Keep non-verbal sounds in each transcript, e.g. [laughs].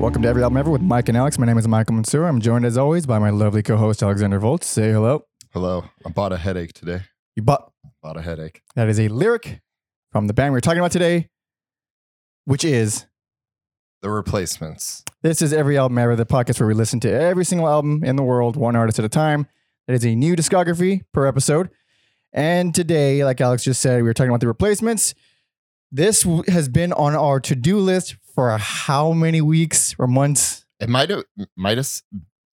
Welcome to Every Album Ever with Mike and Alex. My name is Michael Mansour. I'm joined as always by my lovely co-host Alexander Volt. Say hello. Hello. I bought a headache today. You bought Bought a headache. that is a lyric from the band we're talking about today, which is The replacements. This is Every Album Ever, the podcast where we listen to every single album in the world, one artist at a time. That is a new discography per episode. And today, like Alex just said, we were talking about the replacements. This has been on our to-do list for how many weeks or months? It might have might have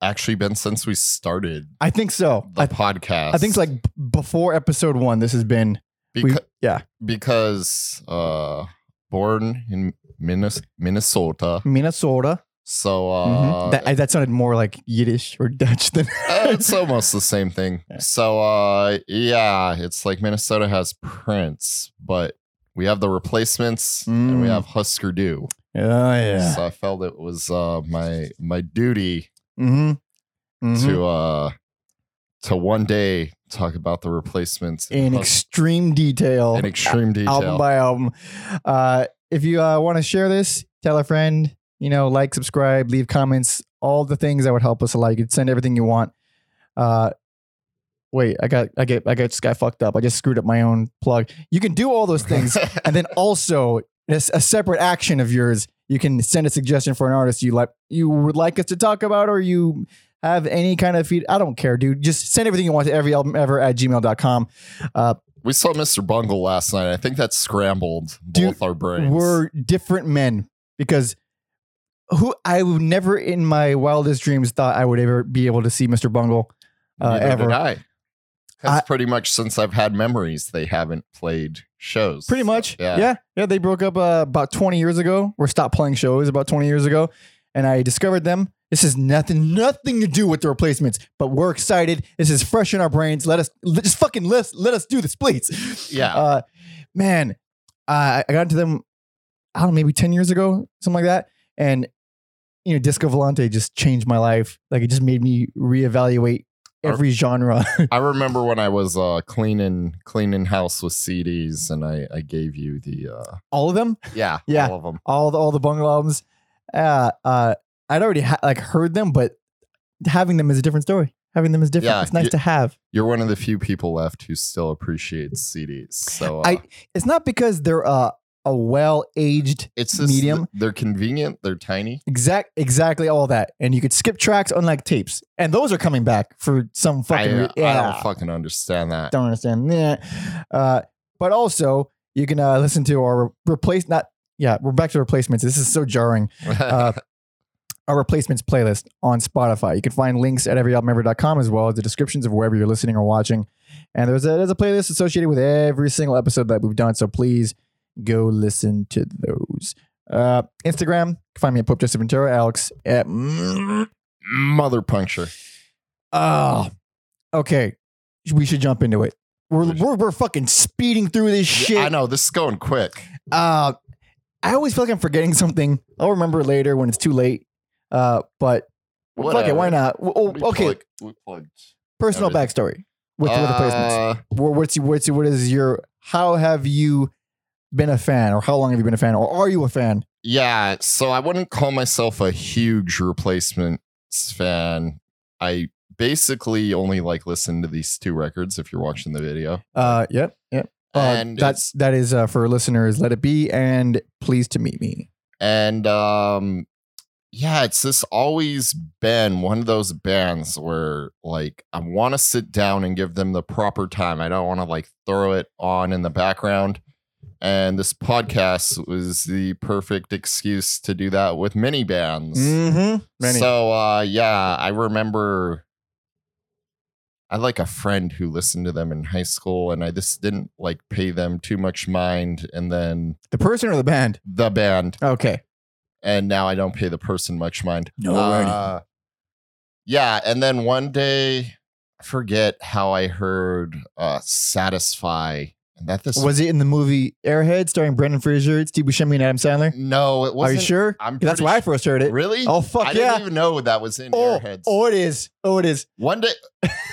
actually been since we started I think so. the I, podcast. I think it's like before episode one. This has been we, yeah because uh born in Minnes- Minnesota. Minnesota. So uh that, I- that sounded more like Yiddish or Dutch than [laughs] uh, it's [laughs] almost the same thing. So uh yeah, it's like Minnesota has Prince, but we have the replacements and we Mm. have Husker Du. oh yeah. So I felt it was uh my my duty Mm-hmm. to uh to one day talk about the replacements in Hus- extreme detail. in extreme detail. album by album. Uh, if you uh, want to share this, tell a friend. You know, like, subscribe, leave comments, all the things that would help us a lot. You could send everything you want. Uh, wait, I got, I get, I got this guy fucked up. I just screwed up my own plug. You can do all those things, [laughs] and then also a separate action of yours, you can send a suggestion for an artist you like, you would like us to talk about, or you have any kind of feed. I don't care, dude. Just send everything you want to every album ever at gmail.com. we saw Mr. Bungle last night. I think that scrambled Dude, both our brains. We're different men because who I would never in my wildest dreams thought I would ever be able to see Mr. Bungle uh, ever. I. 'Cause pretty much since I've had memories, they haven't played shows. Pretty So, much. yeah. Yeah. Yeah. They broke up uh, about 20 years ago or stopped playing shows about 20 years ago. And I discovered them. This is nothing, nothing to do with the replacements, but we're excited. This is fresh in our brains. Let us just fucking let, let us do this, please. Yeah. Uh, man, uh, I got into them, I don't know, maybe 10 years ago, something like that. And, you know, Disco Volante just changed my life. Like it just made me reevaluate every genre. [laughs] I remember when I was uh cleaning cleaning house with CDs and I I gave you the uh all of them. yeah, [laughs] Yeah. all of them. all the all the bungle albums. Uh, uh, I'd already ha- like heard them, but having them is a different story. Having them is different. Yeah, it's nice you- to have. You're one of the few people left who still appreciates CDs. So uh, I it's not because they're uh, a well aged it's medium. They're convenient. They're tiny. exact exactly all that, and you could skip tracks unlike tapes, and those are coming back for some fucking. uh, re- yeah, I don't fucking understand that. don't understand. Yeah. Uh, but also you can uh, listen to our replace not yeah we're back to replacements. This is so jarring. uh, [laughs] our replacements playlist on Spotify. You can find links at everyalbumever.com as well as the descriptions of wherever you're listening or watching. And there's a, there's a playlist associated with every single episode that we've done. So please go listen to those. Uh, Instagram, find me at Pope Joseph Ventura, Alex at. Mother puncture. Oh, okay. We should jump into it. We're, we're, we're fucking speeding through this shit. I know this is going quick. Uh, I always feel like I'm forgetting [laughs] something. I'll remember later when it's too late. Uh, but fuck it, why not? Oh, okay, plug- personal everything. backstory with, with the placements. Uh, Wha- What's what's what is your? How have you been a fan, or how long have you been a fan, or are you a fan? Yeah, so I wouldn't call myself a huge replacements fan. I basically only like listen to these two records if you're watching the video. Uh, yep, yep. Uh, And that's that is uh, for listeners. Let it be, and Pleased to Meet Me. And um yeah, it's just always been one of those bands where like I want to sit down and give them the proper time. I don't want to like throw it on in the background. And this podcast was the perfect excuse to do that with many bands. Mm-hmm. Many. So uh yeah, I remember I had, like a friend who listened to them in high school and I just didn't like pay them too much mind and then the person or the band? the band Okay. and now I don't pay the person much mind. Alrighty. Uh, yeah, and then one day I forget how I heard uh Satisfy and that this Was it in the movie Airhead starring Brendan Fraser, Steve Buscemi, and Adam Sandler? no, it wasn't. Are you sure? I'm That's pretty why I first heard it. Really? Oh fuck I yeah! didn't even know that was in oh, Airheads. oh, it is. Oh, it is. One day,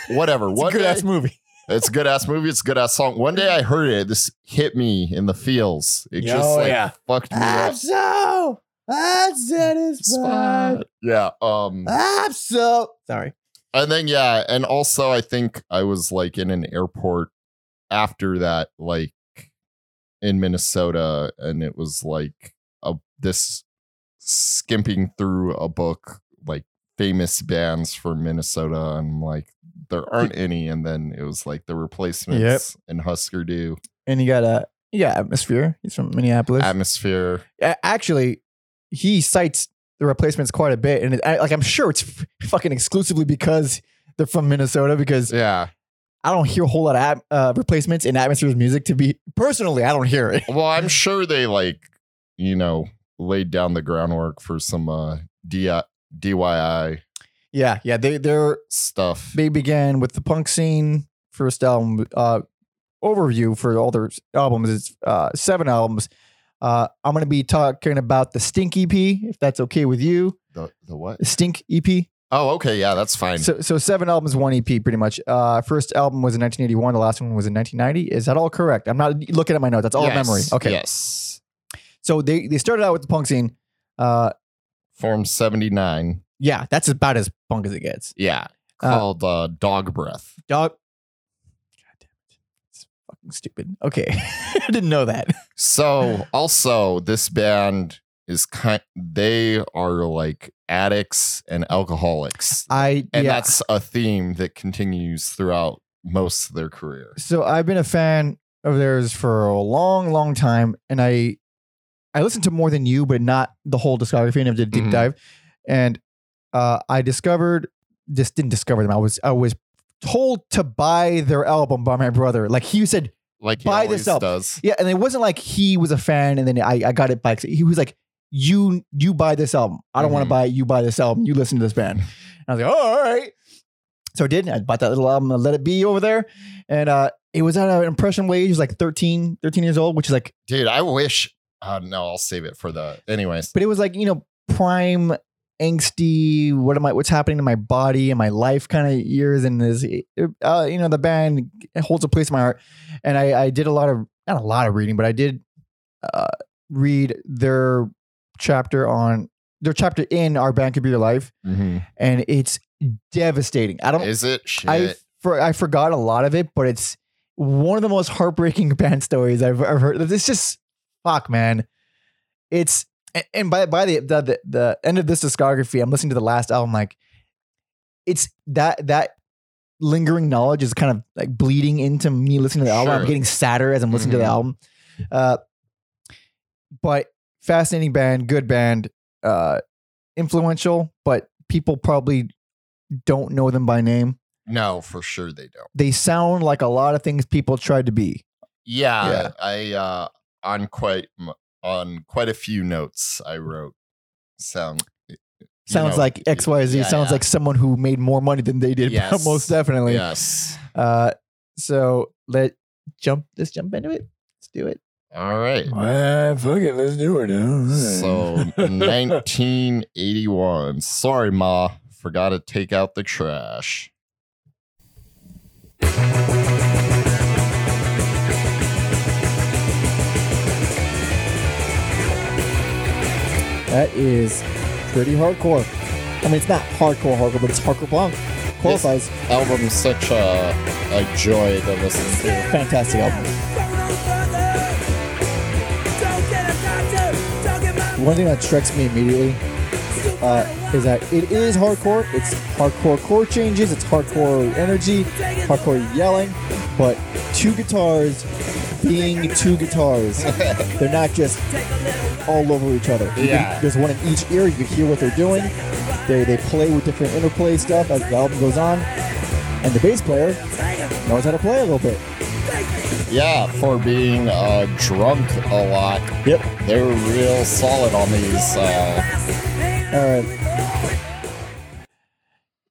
whatever. [laughs] It's a one good day, ass movie. It's a good ass movie. It's a good ass song. One day I heard it. This hit me in the feels. It just Oh, like yeah. fucked me up. so. I'm satisfied. Spot. Yeah. Um. I'm so sorry. And then yeah, and also I think I was like in an airport after that, like in Minnesota, and it was like a this skimping through a book like famous bands from Minnesota, and like there aren't any, and then it was like the replacements and Husker Du And you got a yeah atmosphere. He's from Minneapolis. atmosphere. Actually, he cites the replacements quite a bit, and it, I, like I'm sure it's fucking exclusively because they're from Minnesota. Because Yeah. I don't hear a whole lot of at, uh, replacements in atmosphere's music. To be personally, I don't hear it. [laughs] Well, I'm [laughs] sure they like, you know, laid down the groundwork for some uh D- DIY Yeah, yeah. They they're stuff. they began with the punk scene first album uh overview for all their albums it's uh seven albums uh i'm gonna be talking about the stink ep if that's okay with you The the what? the stink ep Oh, okay, yeah, that's fine. so so seven albums one ep pretty much. Uh first album was in 1981 the last one was in 1990 is that all correct? I'm not looking at my notes. That's all Yes, memory. Okay. Yes. so they they started out with the punk scene uh Form 79. yeah that's about as punk as it gets. Yeah. Uh, Called uh, Dog Breath. dog god damn it. It's fucking stupid. Okay. [laughs] I didn't know that. So also this band is kind they are like addicts and alcoholics. I And yeah. that's a theme that continues throughout most of their career. so I've been a fan of theirs for a long, long time, and I I listened to more than you, but not the whole discography. And I did a deep Mhm. dive, and uh, I discovered just didn't discover them. I was I was told to buy their album by my brother. Like he said, Like Buy this album. does. yeah, and it wasn't like he was a fan, and then I I got it by. He was like. You you buy this album. I don't want Mhm. to buy it. You buy this album. You listen to this band. And I was like, oh, all right. So I did. I bought that little album, Let It Be over there. And uh, it was at an impression wage. He was like 13, 13 years old, which is like, Dude, I wish uh no, I'll save it for the anyways. but it was like, you know, prime angsty, what am I, what's happening to my body and my life kind of years. And this, uh, you know, the band holds a place in my heart. And I, I did a lot of, not a lot of reading, but I did uh, read their chapter on, their chapter in Our Band Could Be Your Life. And it's devastating. I don't, Is it shit? I for I forgot a lot of it, but it's one of the most heartbreaking [laughs] band stories I've ever heard. It's just fuck, man. It's and- by by the the the, end of this discography, I'm listening to the last album. Like, it's that that lingering knowledge is kind of like bleeding into me listening to the album. I'm getting sadder as I'm listening to the Mhm. album. Uh, but fascinating band, good band, uh, influential, but people probably don't know them by name no, for sure they don't. they sound like a lot of things people tried to be. Yeah, Yeah. I uh on quite on quite a few notes I wrote sound Sounds know, like XYZ. yeah, sounds yeah. like someone who made more money than they did. [laughs] Yes. Most definitely. Yes. Uh, so let jump. Let's jump into it. Let's do it. All right. Well, fuck it. Let's do it. So [laughs] 1981. Sorry, Ma. Forgot to take out the trash. that is pretty hardcore. I mean, it's not hardcore hardcore, but it's hardcore punk. Qualifies. Album's such a, a joy to listen to. Fantastic album. One thing that strikes me immediately uh, is that it is hardcore. It's hardcore chord changes. It's hardcore energy, hardcore yelling, but two guitars being two guitars. [laughs] They're not just all over each other. You can- there's one in each ear. You can hear what they're doing. They, they play with different interplay stuff as the album goes on. And the bass player knows how to play a little bit. Yeah, for being uh, drunk a lot. Yep. They're real solid on these. Uh, All right.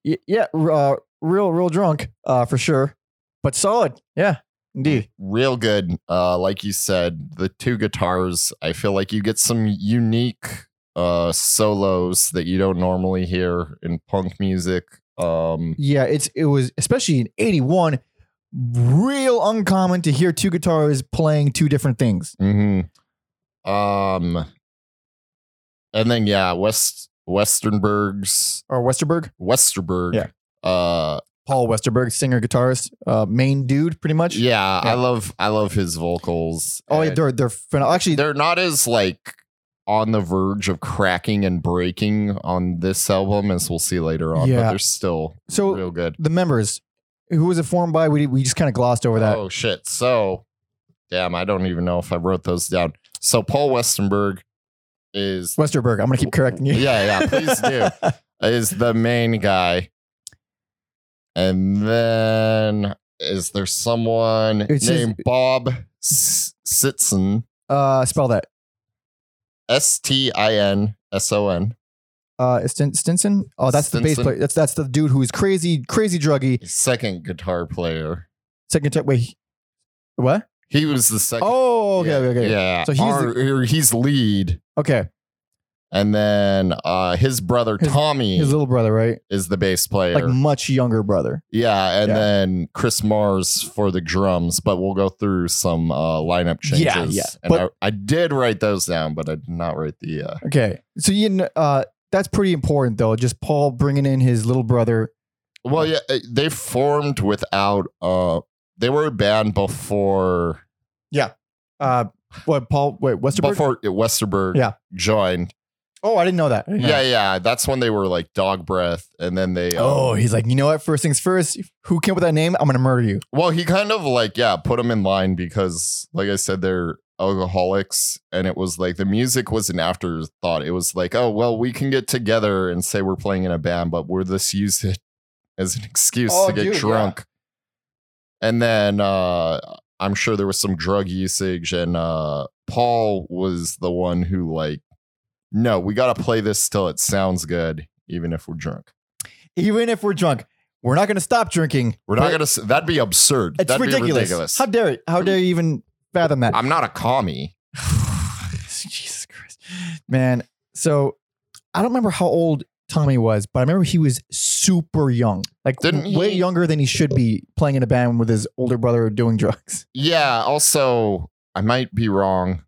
Y- yeah, uh, real, real drunk, uh, for sure, but solid. Yeah, indeed. real good. Uh, like you said, the two guitars. I feel like you get some unique uh, solos that you don't normally hear in punk music. Um, Yeah, it's it was especially in '81, real uncommon to hear two guitars playing two different things. mhm. um, and then yeah, West Westernberg's or Westerberg. Westerberg. Yeah. Uh Paul Westerberg, singer, guitarist, uh, main dude, pretty much. yeah, Yeah. I love I love his vocals. Oh, yeah, they're they're phen- actually they're not as like on the verge of cracking and breaking on this album as we'll see later on, but Yeah. they're still so real good. the members. Who was it formed by? We we just kind of glossed over that. Oh shit. So damn, I don't even know if I wrote those down. So Paul Westenberg is Westerberg. I'm gonna keep correcting you. Yeah, yeah, please do. [laughs] is the main guy. And then is there someone It's named Bob S- Sitson? Uh, spell that. S T I N S O N. Uh, Stin- Stinson. Oh, that's the bass Stinson. player. That's that's the dude who's crazy, crazy druggy. Second guitar player. Second time. Wait, what? He was the second. Oh, okay, yeah, okay, okay. Yeah. So he's Or- or he's lead. Okay, And then uh, his brother His- Tommy his little brother, right? is the bass player. Like much younger brother. yeah, and Yeah. then Chris Mars for the drums. But we'll go through some uh, lineup changes. Yeah, yeah. And But- I, I did write those down, but I did not write the. Uh, Okay, so you kn- uh, that's pretty important though. Just Paul bringing in his little brother. well, yeah, uh, they formed without. Uh, they were a band before Yeah. Uh, what Paul? Wait, Westerberg. before Westerberg Yeah. joined. oh, I didn't know that. Yeah, that. yeah, that's when they were like dog breath, and then they. um, Oh, he's like, you know what? First things first. Who came up with that name? I'm gonna murder you. Well, he kind of like, yeah, put them in line because, like I said, they're alcoholics. And it was like the music was an afterthought. It was like, oh, well, we can get together and say we're playing in a band, but we're just use it [laughs] as an excuse Oh, to get dude, yeah. drunk. And then uh, I'm sure there was some drug usage. And uh, Paul was the one who, like, no, we got to play this till it sounds good, even if we're drunk. Even if we're drunk, we're not gonna stop drinking. We're not going to, that'd be absurd. It's that'd ridiculous. be ridiculous. How dare it? How dare you even fathom that? I'm not a commie. [sighs] Jesus Christ, man. So I don't remember how old Tommy was, but I remember he was super young, like Didn't way he- younger than he should be, playing in a band with his older brother doing drugs. [laughs] Yeah. Also, I might be wrong.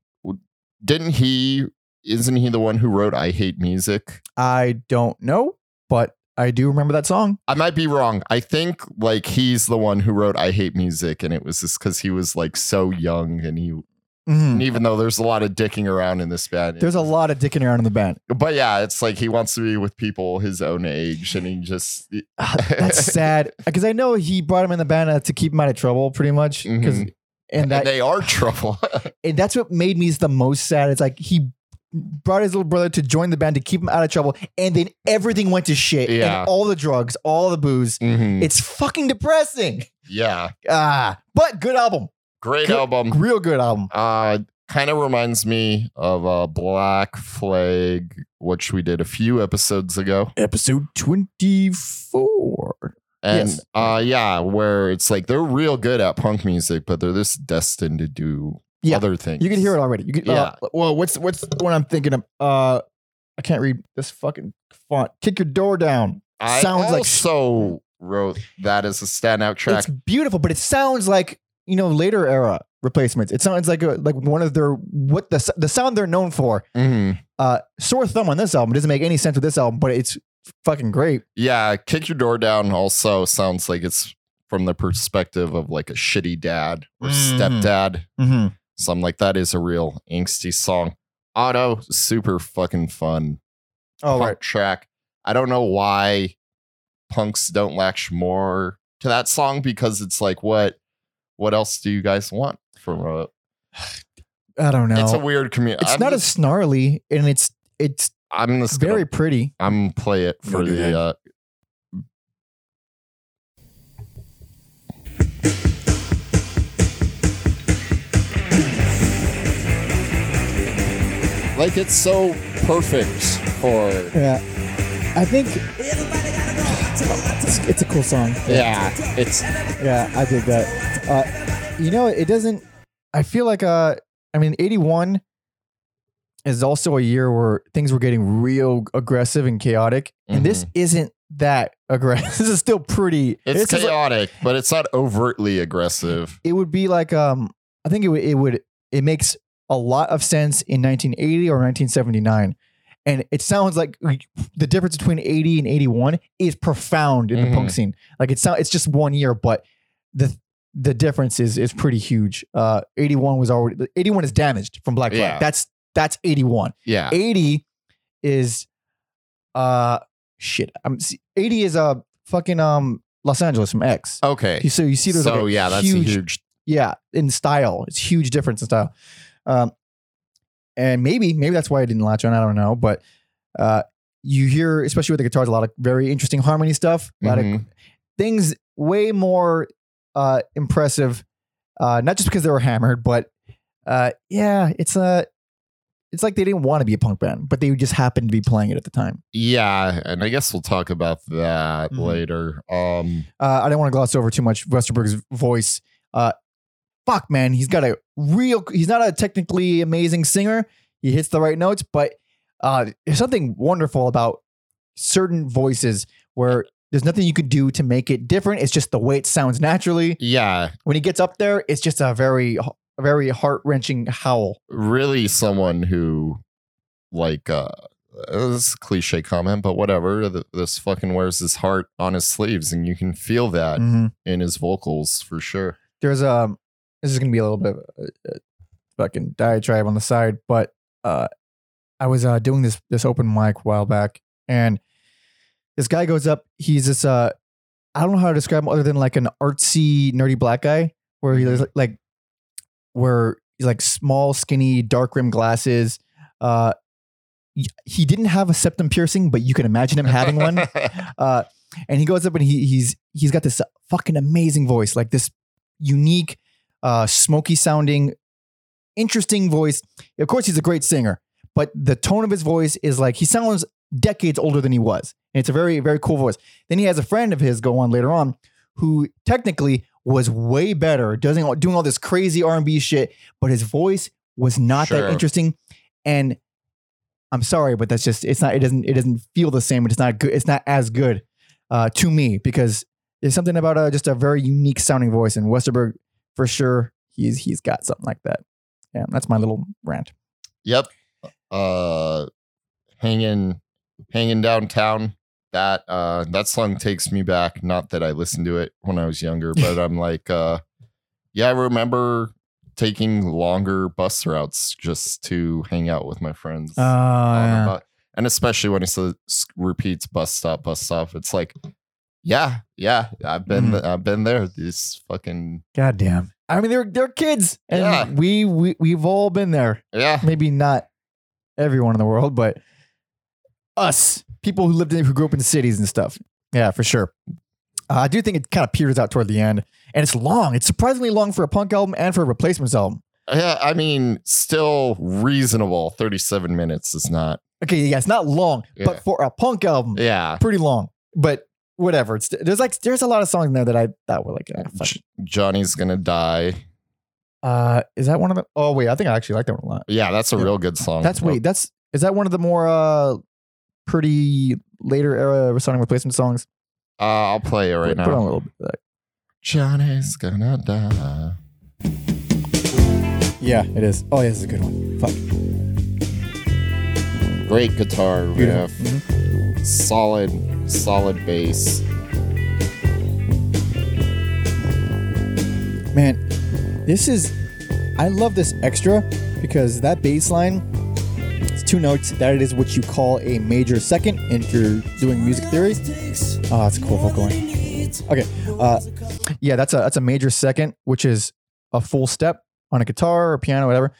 Didn't he? Isn't he the one who wrote "I Hate Music"? I don't know, but I do remember that song. I might be wrong. I think like he's the one who wrote "I Hate Music," and it was just because he was like so young, and he. Mhm. And even though there's a lot of dicking around in this band, There's a lot of dicking around in the band. but yeah, it's like he wants to be with people his own age, and he just Ah, That's [laughs] sad because I know he brought him in the band uh, to keep him out of trouble, pretty much. Because Mhm. and and that they are trouble. [laughs] and that's what made me the most sad. It's like he brought his little brother to join the band to keep him out of trouble, and then everything went to shit. Yeah. And all the drugs, all the booze. Mhm. It's fucking depressing. Yeah, Ah, but good album, great Good- album. real good album. Uh, kind of reminds me of uh, Black Flag, which we did a few episodes ago. Episode twenty four. And Yes. uh, yeah, where it's like they're real good at punk music, but they're just destined to do Yeah. other things. You can hear it already. You can. Yeah. Uh, well, what's what's the one I'm thinking of? Uh, I can't read this fucking font. Kick your door down. I sounds like- so wrote that as a standout track. It's beautiful, but it sounds like you know later era replacements. It sounds like a, like one of their what the the sound they're known for. Mhm. Uh, sore thumb on this album It doesn't make any sense with this album, but it's fucking great. Yeah, Kick Your Door Down also sounds like it's from the perspective of like a shitty dad or Mhm. stepdad. Mm-hmm. So I'm like, that is a real angsty song. Otto, super fucking fun Oh right. track. I don't know why punks don't latch more to that song because it's like, what, what else do you guys want from a? [sighs] I don't know. It's a weird community. It's I'm not as snarly, and it's it's I'm just very Gonna, pretty. I'm play it for the. Uh, like it's so perfect for Yeah, I think it's, it's a cool song. yeah it's Yeah, I did that. Uh, you know, it doesn't. I feel like uh, I mean, eighty one is also a year where things were getting real aggressive and chaotic, and this isn't that aggressive. [laughs] this is still pretty. it's this is like- chaotic but it's not overtly aggressive it would be like um, I think it would it would it makes a lot of sense in 1980 or 1979, and it sounds like the difference between 80 and 81 is profound in the punk Mhm. scene. Like it's not, it's just one year, but the the difference is is pretty huge. Uh, 81 was already 81 is damaged from Black Flag. Yeah. That's that's 81. Yeah. 80 is uh shit. I'm 80 is uh fucking um Los Angeles from X. Okay. So you see there's so like a yeah, that's huge, a huge. yeah in style. It's huge difference in style. Um, and maybe maybe that's why I didn't latch on. I don't know, but uh, you hear especially with the guitars a lot of very interesting harmony stuff. A lot of Mhm. things way more uh impressive. Uh, not just because they were hammered, but uh, yeah, it's a. It's like they didn't want to be a punk band, but they just happened to be playing it at the time. Yeah, and I guess we'll talk about that Mhm. later. Um, Uh, I don't want to gloss over too much Westerberg's voice. Fuck, man, he's got a real. He's not a technically amazing singer. He hits the right notes, but uh, there's something wonderful about certain voices where there's nothing you could do to make it different. It's just the way it sounds naturally. yeah, When he gets up there, it's just a very, a very heart wrenching howl. really someone who, like, uh, this cliche comment, but whatever. th- This fucking wears his heart on his sleeves, and you can feel that Mhm. in his vocals for sure. there's um this is gonna be a little bit of a, fucking diatribe on the side, but uh I was uh doing this this open mic a while back and this guy goes up, he's this uh I don't know how to describe him other than like an artsy, nerdy black guy where he's like, like where he's like small, skinny, dark rim glasses. Uh he- he didn't have a septum piercing, but you can imagine him having one [laughs] uh, and he goes up and he he's he's got this fucking amazing voice, like this unique, uh, smoky sounding, interesting voice. Of course, he's a great singer, but the tone of his voice is like he sounds decades older than he was, and it's a very very cool voice. Then he has a friend of his go on later on, who technically was way better, doing doing all this crazy R and B shit, but his voice was not Sure. that interesting, and. I'm sorry, but that's just it's not it doesn't it doesn't feel the same. It's not good. It's not as good uh, to me because there's something about uh, just a very unique sounding voice, and Westerberg for sure he's he's got something like that. Yeah, that's my little rant. Yep. Uh hanging hanging downtown. That uh that song takes me back. Not that I listened to it when I was younger, [laughs] but I'm like uh yeah, I remember taking longer bus routes just to hang out with my friends. Uh, bu- and especially when he says repeats bus stop, bus stop. It's like, yeah, yeah, I've been Mhm. I've been there. These fucking goddamn. I mean, they're they're kids, and Yeah. we we we've all been there. yeah. Maybe not everyone in the world, but us people who lived in who grew up in cities and stuff. Yeah, for sure. Uh, I do think it kind of peters out toward the end, and it's long. It's surprisingly long for a punk album and for a replacements album. Yeah, I mean, still reasonable. 37 minutes is not. Okay, yeah, it's not long, Yeah. but for a punk album, Yeah. pretty long. But whatever. It's there's like there's a lot of songs in there that I thought were like, ah. J- Johnny's gonna die. uh, is that one of the? Oh wait, I think I actually like that one a lot. Yeah, that's a Yeah. real good song. That's wait, that's is that one of the more uh pretty later era sounding replacement songs? Uh, I'll play it right put, put on a now. little bit. Johnny's gonna die. Yeah, it is. Oh, yeah, this is a good one. Fuck. Great guitar Beautiful. riff. Mhm. Solid, solid bass. Man, this is. I love this extra because that bass line. It's two notes. That is what you call a major second if you're doing music theory. Oh, that's a cool vocal line. Okay. Uh, yeah, that's a that's a major second, which is a full step on a guitar or piano, whatever.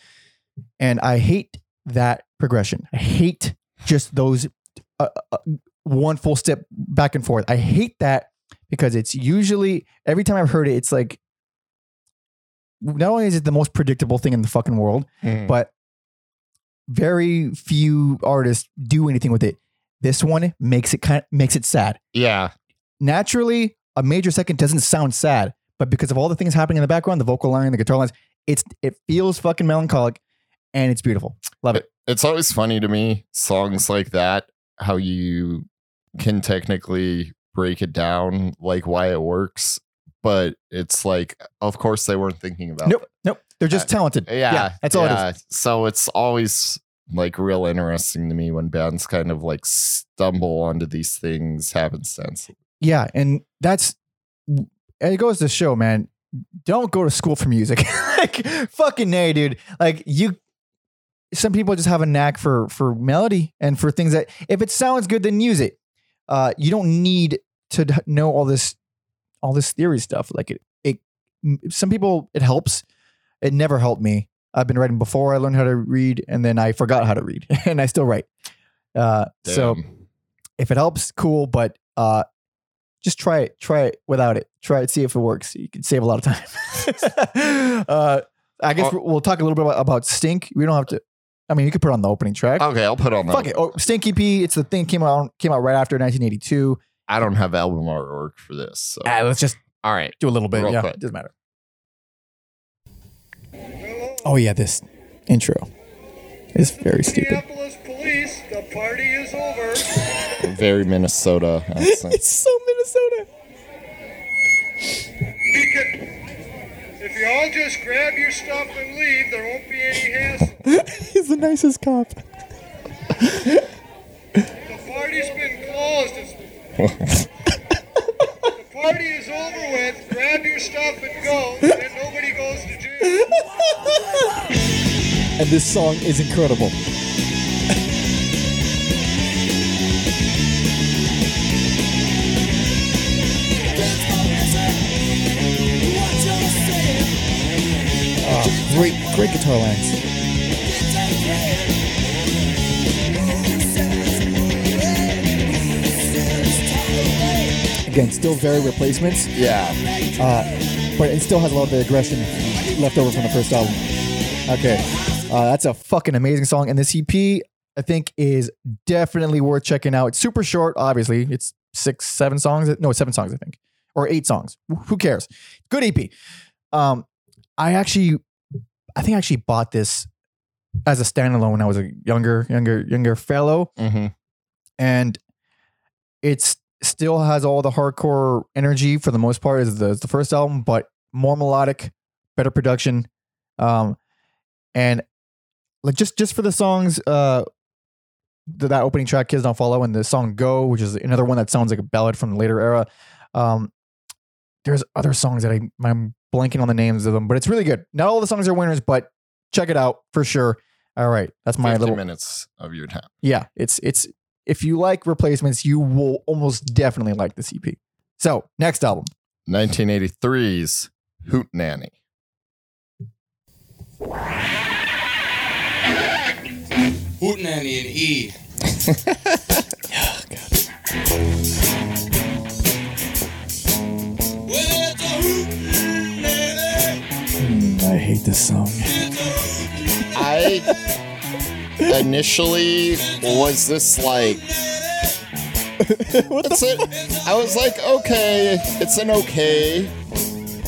And I hate that progression. I hate just those uh, one full step back and forth. I hate that because it's usually every time I've heard it, it's like not only is it the most predictable thing in the fucking world, Mm. but very few artists do anything with it. This one makes it kind of, makes it sad Yeah, naturally a major second doesn't sound sad but because of all the things happening in the background the vocal line the guitar lines it's it feels fucking melancholic and it's beautiful love it it's always funny to me songs like that how you can technically break it down like why it works but it's like of course they weren't thinking about nope nope they're just uh, talented it. yeah that's all it is yeah. so it's always like real interesting to me when bands kind of like stumble onto these things happenstance. Yeah, and that's it goes to show, man. Don't go to school for music. [laughs] like fucking nay, dude. Like you some people just have a knack for for melody and for things that if it sounds good, then use it. Uh you don't need to know all this all this theory stuff. Like it it some people it helps. It never helped me. I've been writing before I learned how to read and then I forgot how to read [laughs] and I still write. Uh so if it helps, cool. But uh, just try it. Try it without it. Try it. See if it works. You can save a lot of time. [laughs] uh, I guess we'll talk a little bit about, about Stink. We don't have to. I mean, you could put it on the opening track. okay, I'll put on that. Fuck it. Oh, Stink EP. It's the thing came out came out right after 1982. I don't have album artwork for this. So. Ah, let's just All right. do a little bit. Real yeah, quick. doesn't matter. Oh yeah, this intro is very stupid. Minneapolis police, the party is over. [laughs] Very Minnesota accent. [laughs] It's so Minnesota. If you all just grab your stuff and leave, there won't be any hassle. [laughs] He's the nicest cop. The party's been closed. It's, [laughs] the party is over with. Grab your stuff and go, and nobody goes to jail. And this song is incredible. Oh, great, great guitar lines. Again, still very replacements, yeah. uh, but it still has a lot of the aggression left over from the first album. Okay, uh, that's a fucking amazing song, and this EP I think is definitely worth checking out. It's super short, obviously. It's six, seven songs. No, it's seven songs, I think, or eight songs. Who cares? Good EP. Um, I actually, I think I actually bought this as a standalone when I was a younger, younger, younger fellow hmm and it's still has all the hardcore energy for the most part as the, the first album, but more melodic, better production, um, and like just just for the songs, uh, th- that opening track "Kids Don't Follow" and the song "Go," which is another one that sounds like a ballad from the later era. Um, there's other songs that I I'm blanking on the names of them, but it's really good. Not all the songs are winners, but check it out for sure. All right, that's my 50 little minutes of your time. yeah, it's it's if you like replacements, you will almost definitely like the EP. So next album, 1983's Hoot Nanny. Hootenanny and E. [laughs] Oh, well, this song. I initially was this like [laughs] what it's a, I was like okay it's an okay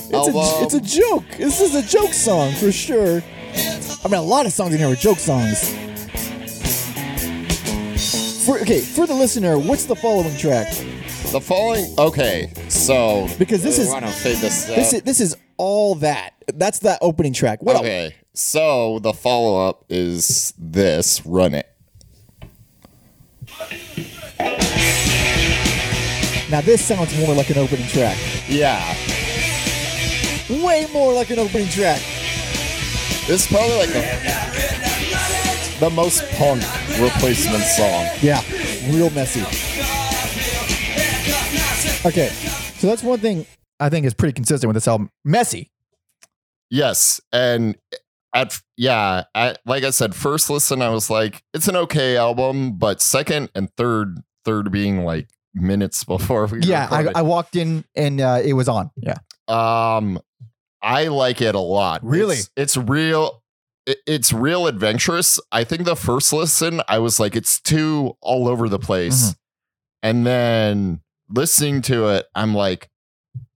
It's a, it's a joke. This is a joke song for sure. I mean, a lot of songs in here are joke songs. For, okay, for the listener, what's the following track? The following okay so Because this is- fade this uh, This is this is all that. That's that opening track. What? okay so the follow-up is this run it Now this sounds more like an opening track. yeah Way more like an opening track. this is probably like the, the most punk replacement song Yeah, real messy. Okay, so that's one thing I think is pretty consistent with this album. Messy. Yes, and at yeah, I, like I said, first listen, I was like, it's an okay album, but second and third, third being like minutes [laughs] before we Yeah, I, I walked in and uh, it was on. Yeah. um, I like it a lot. Really? it's, it's real. it- It's real adventurous. I think the first listen, I was like, it's too all over the place, Mhm. and then listening to it, I'm like,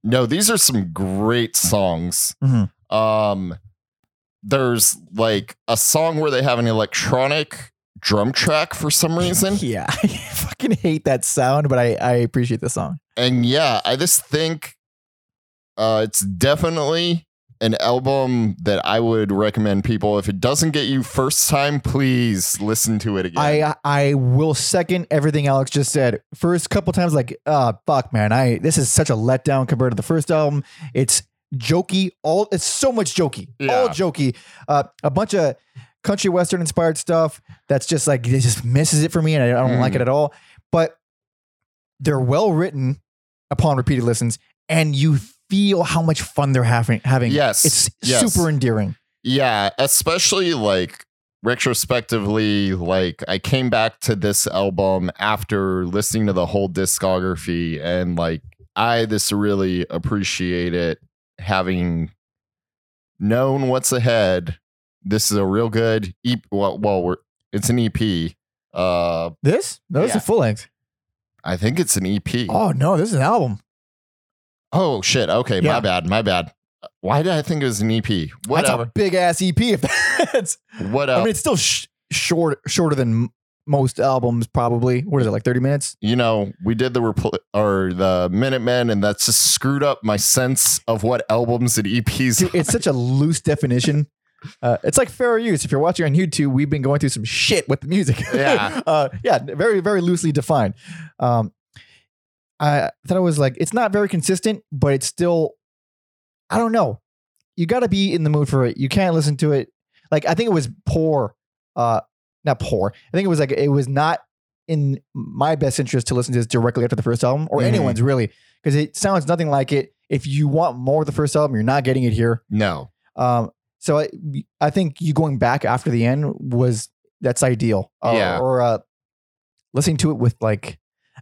no, these are some great songs. Mhm. Um, there's like a song where they have an electronic drum track for some [laughs] reason. Yeah, [laughs] I fucking hate that sound, but I, I appreciate the song. and yeah, I just think uh it's definitely an album that I would recommend people. If it doesn't get you first time, please listen to it again. I I will second everything Alex just said. First couple times, like, uh, fuck, man, I this is such a letdown compared to the first album. It's jokey, all it's so much jokey, all jokey. Uh, a bunch of country western inspired stuff that's just like it just misses it for me, and I, don't like Mm. it at all. But they're well written upon repeated listens, and you feel how much fun they're having. Having Yes, it's yes. super endearing. Yeah, especially like retrospectively, like I came back to this album after listening to the whole discography and like I just really appreciate it having known what's ahead. This is a real good EP. Well, well we're, it's an EP. Uh, This no, it's Yeah. a full length. I think it's an EP. Oh no, this is an album. Oh shit. Okay, Yeah. my bad. My bad. Why did I think it was an EP? That's Whatever. a big ass EP. If [laughs] that's, What I mean, it's still sh- short, shorter than most albums. Probably. What is it like? Thirty minutes? you know, we did the repl- or the Minutemen, and that's just screwed up my sense of what albums and EPs. Dude, it's such a [laughs] loose definition. Uh, it's like fair use. If you're watching on YouTube, we've been going through some shit with the music. Yeah. [laughs] uh, yeah, very, very loosely defined. Um, I thought it was like it's not very consistent, but it's still. I don't know. You got to be in the mood for it. You can't listen to it. Like I think it was poor. Uh, not poor. I think it was like it was not in my best interest to listen to this directly after the first album or Mhm. anyone's really because it sounds nothing like it. If you want more of the first album, you're not getting it here. no, Um, so I, I think you going back after the end was that's ideal. Uh, Yeah. Or uh, listening to it with like,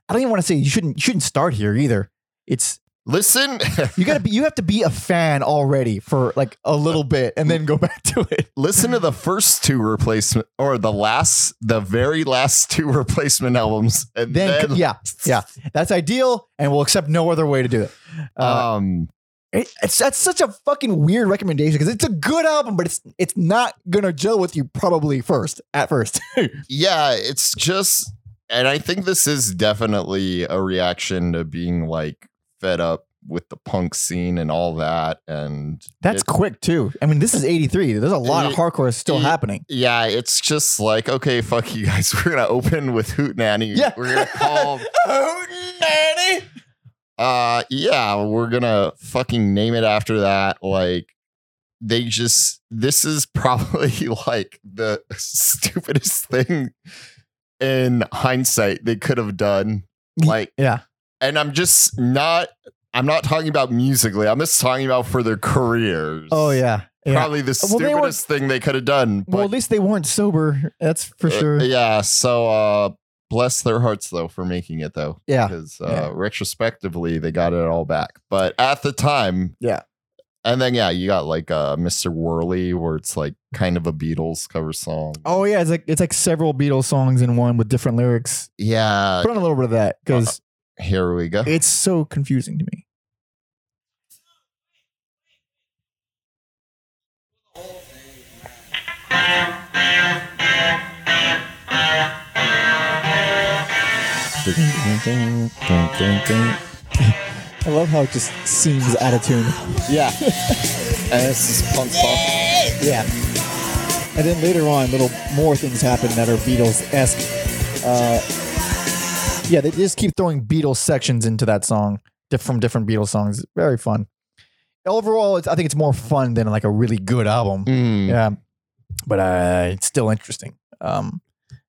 I don't even want to say you shouldn't you shouldn't start here either. It's listen, you gotta be you have to be a fan already for like a little bit and then go [laughs] back to it. listen to the first two replacement or the last, the very last two replacement albums, and Then, then, yeah, yeah, that's ideal, and we'll accept no other way to do it. Uh, Um, it- it's that's such a fucking weird recommendation because it's a good album, but it's it's not gonna gel with you probably first at first. [laughs] yeah, it's just, and I think this is definitely a reaction to being like fed up with the punk scene and all that, and That's it- quick too. I mean, this is 83. There's a lot of hardcore still ye- happening. Yeah, it's just like, okay, fuck you guys. [laughs] We're gonna open with Hootenanny. Yeah. We're gonna call [laughs] hoot Nanny. uh yeah, we're gonna fucking name it after that. Like they just this is probably [laughs] like the stupidest thing in hindsight they could have done. Like Yeah. and I'm just not I'm not talking about musically. I'm just talking about for their careers. Oh yeah. Yeah. Probably the Well, they were- stupidest thing they could have done. well, but- at least they weren't sober. That's for Uh, sure. yeah. So uh bless their hearts though for making it though. Yeah. Because uh Yeah. retrospectively they got it all back. But at the time, Yeah. And then yeah, you got like uh Mr. Whirly where it's like kind of a Beatles cover song. Oh yeah, it's like it's like several Beatles songs in one with different lyrics. Yeah. Put on a little bit of that because Here we go. it's so confusing to me. I love how it just seems out of tune. yeah. [laughs] and this is punk pop. Yeah. And then later on, little more things happen that are Beatles esque. Uh, yeah, they just keep throwing Beatles sections into that song from different Beatles songs. Very fun. Overall, it's, I think it's more fun than like a really good album. Mm. Yeah, but uh, it's still interesting. Um,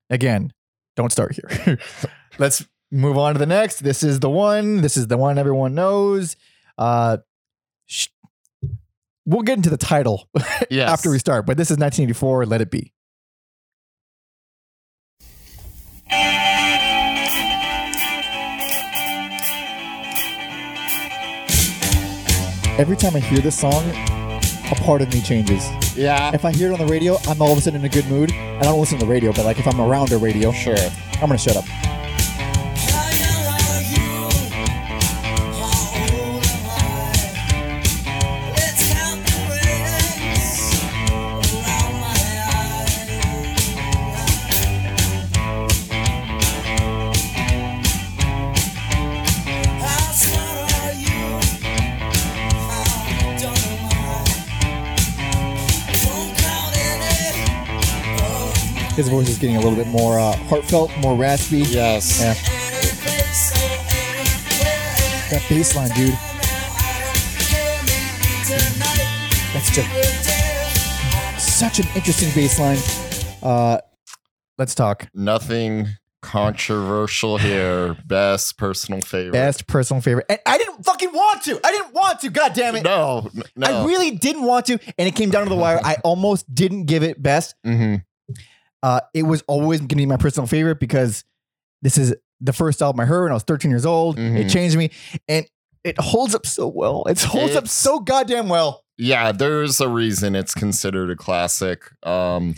again, don't start here. [laughs] Let's move on to the next. This is the one. This is the one everyone knows. Uh, sh- we'll get into the title [laughs] Yes. after we start, but this is 1984. Let it be. Every time I hear this song, a part of me changes. Yeah. If I hear it on the radio, I'm all of a sudden in a good mood. And I don't listen to the radio, but like if I'm around a radio, Sure. I'm gonna shut up. His voice is getting a little bit more uh, heartfelt, more raspy. Yes. Yeah. That bass line, dude. That's just such an interesting bass line. Uh, let's talk. Nothing controversial here. Best personal favorite. Best personal favorite. And I didn't fucking want to. I didn't want to. God damn it. No, no. I really didn't want to, and it came down to the wire. I almost didn't give it best. hmm Uh, it was always going to be my personal favorite because this is the first album I heard when I was 13 years old. It Mhm. changed me, and it holds up so well. It holds up so goddamn well. Yeah, there's a reason it's considered a classic. Um,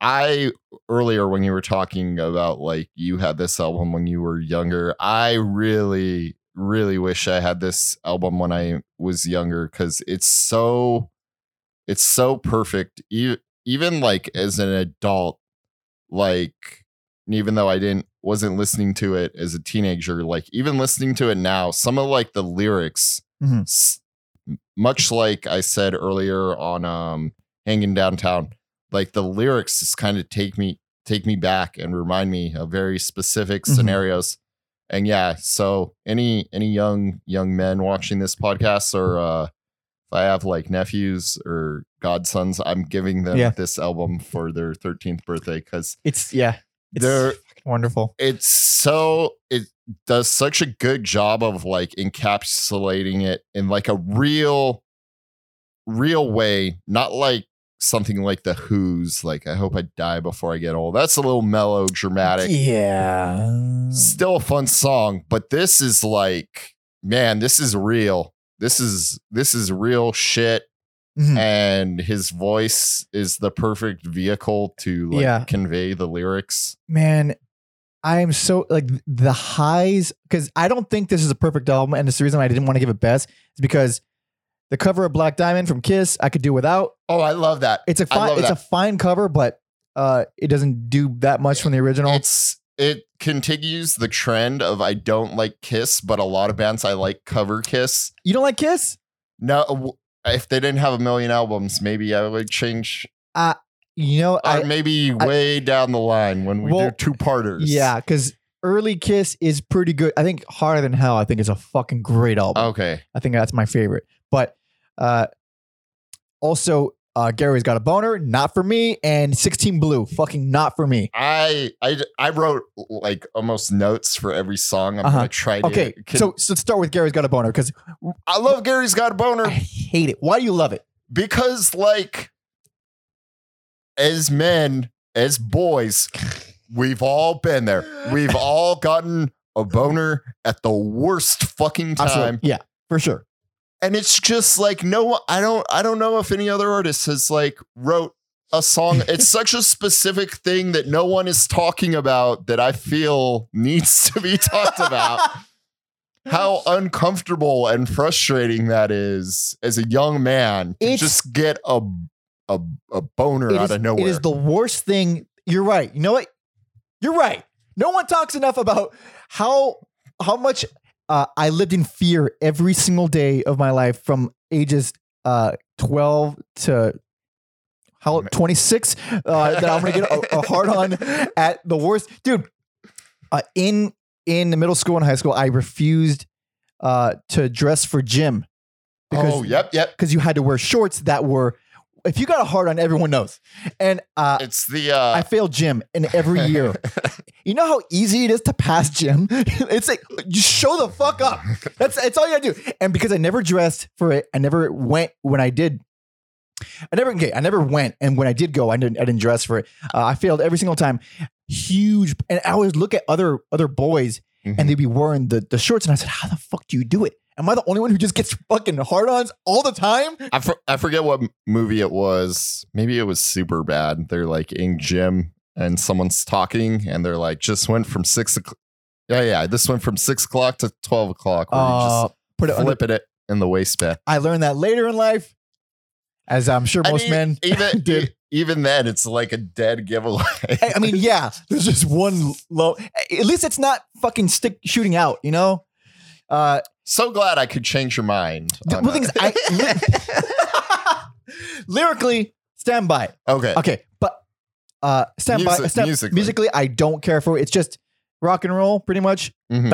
I earlier when you were talking about like you had this album when you were younger, I really, really wish I had this album when I was younger because it's so, it's so perfect. E- even like as an adult, like even though I didn't wasn't listening to it as a teenager, like even listening to it now, some of like the lyrics, Mhm. s- much like I said earlier on um hanging downtown, like the lyrics just kind of take me take me back and remind me of very specific Mhm. scenarios. And yeah, so any any young young men watching this podcast or uh I have like nephews or godsons, I'm giving them Yeah. this album for their 13th birthday because It's yeah, it's They're- wonderful. it's so it does such a good job of like encapsulating it in like a real real way not like something like the who's like i hope i die before i get old that's a little mellow dramatic Yeah, still a fun song but this is like man this is real this is this is real shit Mhm. and his voice is the perfect vehicle to like Yeah. convey the lyrics man. I am so like the highs because I don't think this is a perfect album, and it's the reason I didn't want to give it best is because the cover of Black Diamond from Kiss I could do without. oh i love that It's a fine, it's that. a fine cover, but uh, it doesn't do that much from the original. It's it continues the trend of I don't like Kiss, but a lot of bands I like cover Kiss. you don't like Kiss? No, if they didn't have a million albums, maybe I would change. You know, Or I, maybe way down the line when we Well, do two parters. yeah, because early Kiss is pretty good. I think Hotter Than Hell. I think is a fucking great album. Okay. I think that's my favorite. But uh, also, uh, Gary's got a boner, not for me, and 16 Blue, fucking not for me. I I I wrote like almost notes for every song. I'm Uh-huh. gonna try to. Okay, can- so, so let's start with Gary's got a boner because I love Gary's Got a Boner. I hate it. Why do you love it? because like as men as boys we've all been there we've all gotten a boner at the worst fucking time Absolutely. Yeah, for sure. And it's just like no i don't i don't know if any other artist has like wrote a song [laughs] it's such a specific thing that no one is talking about that i feel needs to be talked about [laughs] how uncomfortable and frustrating that is as a young man to It's- just get a a, a boner out is, of nowhere. it is the worst thing. You're right. You know what? You're right. No one talks enough about how how much uh, I lived in fear every single day of my life from ages uh, 12 to how 26 uh, that I'm gonna get a, a hard on [laughs] at the worst, dude. Uh, in in the middle school and high school, I refused uh, to dress for gym because oh, yep, yep. because you had to wear shorts that were if you got a hard on everyone knows and uh, It's the uh i failed gym in every year [laughs] you know how easy it is to pass gym [laughs] it's like just show the fuck up that's that's all you gotta do and because i never dressed for it i never went when i did I never okay, I never went, and when I did go, I didn't I didn't dress for it. Uh, I failed every single time. Huge, and I always look at other other boys, Mhm. and they'd be wearing the the shorts, and I said, "How the fuck do you do it? Am I the only one who just gets fucking hard-ons all the time?" I, for, I forget what movie it was. Maybe it was super bad. They're like in gym and someone's talking and they're like, just went from six o'clock. Yeah, yeah. This went from six o'clock to 12 o'clock. Where Uh, put you it just under, it in the waistband. I learned that later in life, as I'm sure I most mean, men even, [laughs] did. even then, it's like a dead giveaway. I I mean, yeah, there's just one low. At least it's not fucking stick shooting out, you know. Uh, so glad I could change your mind. the well, thing is. I [laughs] [laughs] lyrically stand by okay. Okay, but Uh, stand by stand, musically. musically. I don't care for it. It's just rock and roll, pretty much. Mhm.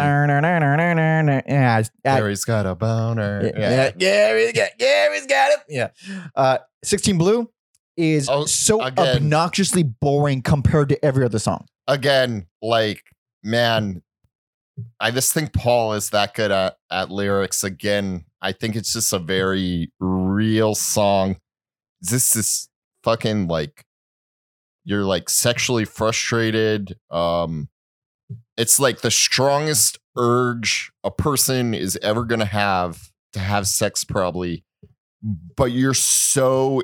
Yeah, I- Gary's got a boner. yeah, Yeah. Gary's got, Gary's got it. Yeah. Uh, 16 Blue is Oh, so again. obnoxiously boring compared to every other song. Again, like, man, I just think Paul is that good at, at lyrics. Again, I think it's just a very real song. This is fucking like you're like sexually frustrated. Um it's like the strongest urge a person is ever gonna have to have sex, probably, but you're so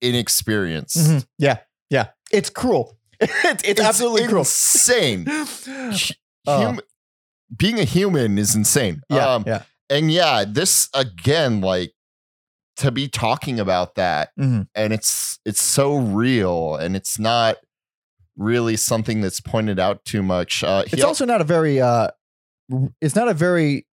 inexperienced. Mhm. Yeah. Yeah. It's cruel. [laughs] it's, it's, absolutely cruel. insane. [laughs] Uh. Hum- being a human is insane. Yeah. Um, yeah. and yeah, this again, like to be talking about that, Mhm. and it's it's so real, and it's not really something that's pointed out too much. Uh, It's also not a very, uh, it's not a very,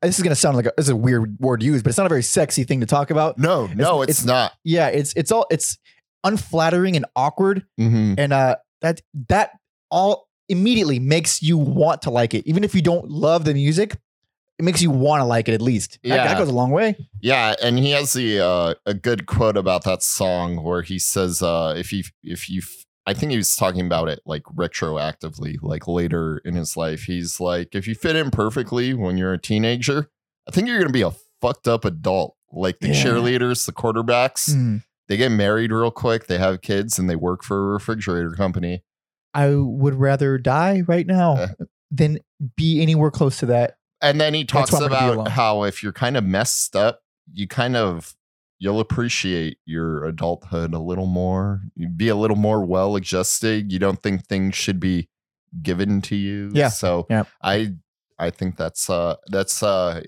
this is going to sound like a, this is a weird word to use, but it's not a very sexy thing to talk about. no, no, it's, it's- not. Yeah. It's, it's all, it's unflattering and awkward. Mhm. and uh that that all immediately makes you want to like it even if you don't love the music it makes you want to like it at least That- that, goes a long way Yeah, and he has the uh, a good quote about that song where he says, uh, "If you if you." I think he was talking about it like retroactively, like later in his life. He's like, if you fit in perfectly when you're a teenager, I think you're gonna be a fucked up adult. Like the Yeah. cheerleaders, the quarterbacks, Mm. they get married real quick, they have kids, and they work for a refrigerator company. i would rather die right now Uh. than be anywhere close to that And then he talks why I'm gonna be about how if you're kind of messed up, you kind of you'll appreciate your adulthood a little more. You be a little more well adjusted. You don't think things should be given to you. Yeah. So Yeah. I I think that's uh that's uh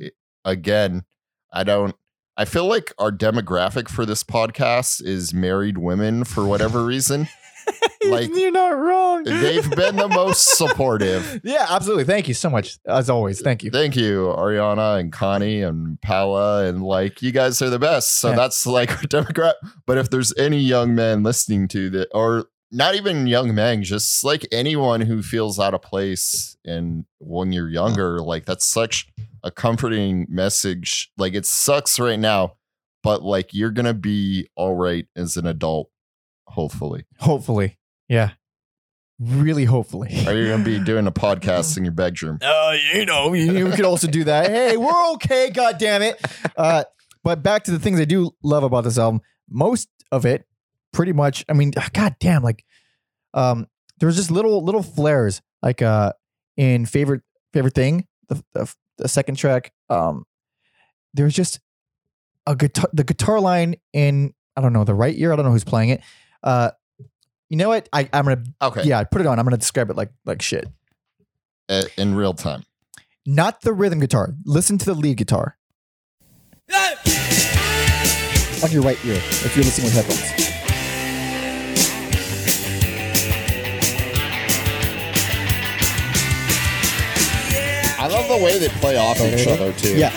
again, I don't I feel like our demographic for this podcast is married women for whatever reason. [laughs] Like, you're not wrong [laughs] They've been the most supportive. [laughs] yeah absolutely thank you so much as always thank you Thank you, Ariana and Connie and Paula, and like you guys are the best. So Yeah. that's like our Democrat. But if there's any young men listening to that, or not even young men, just like anyone who feels out of place, and when you're younger, like that's such a comforting message. Like it sucks right now, but like you're gonna be all right as an adult, hopefully. hopefully yeah really hopefully Are you're gonna be [laughs] doing a podcast in your bedroom. Uh, you know, you, you could also do that. Hey, we're okay, god damn it. [laughs] Uh, but back to the things I do love about this album. Most of it, pretty much. I mean, ah, god damn, like, um, there was just little little flares, like uh, in favorite favorite thing, the the, the second track. Um, there's just a guitar, the guitar line in I don't know the right ear. I don't know who's playing it. Uh, you know what? I I'm gonna Okay. yeah, put it on. I'm gonna describe it like like shit. uh, In real time. not the rhythm guitar. Listen to the lead guitar on your right ear if you're listening with headphones. I love the way they play off each other too. Yeah.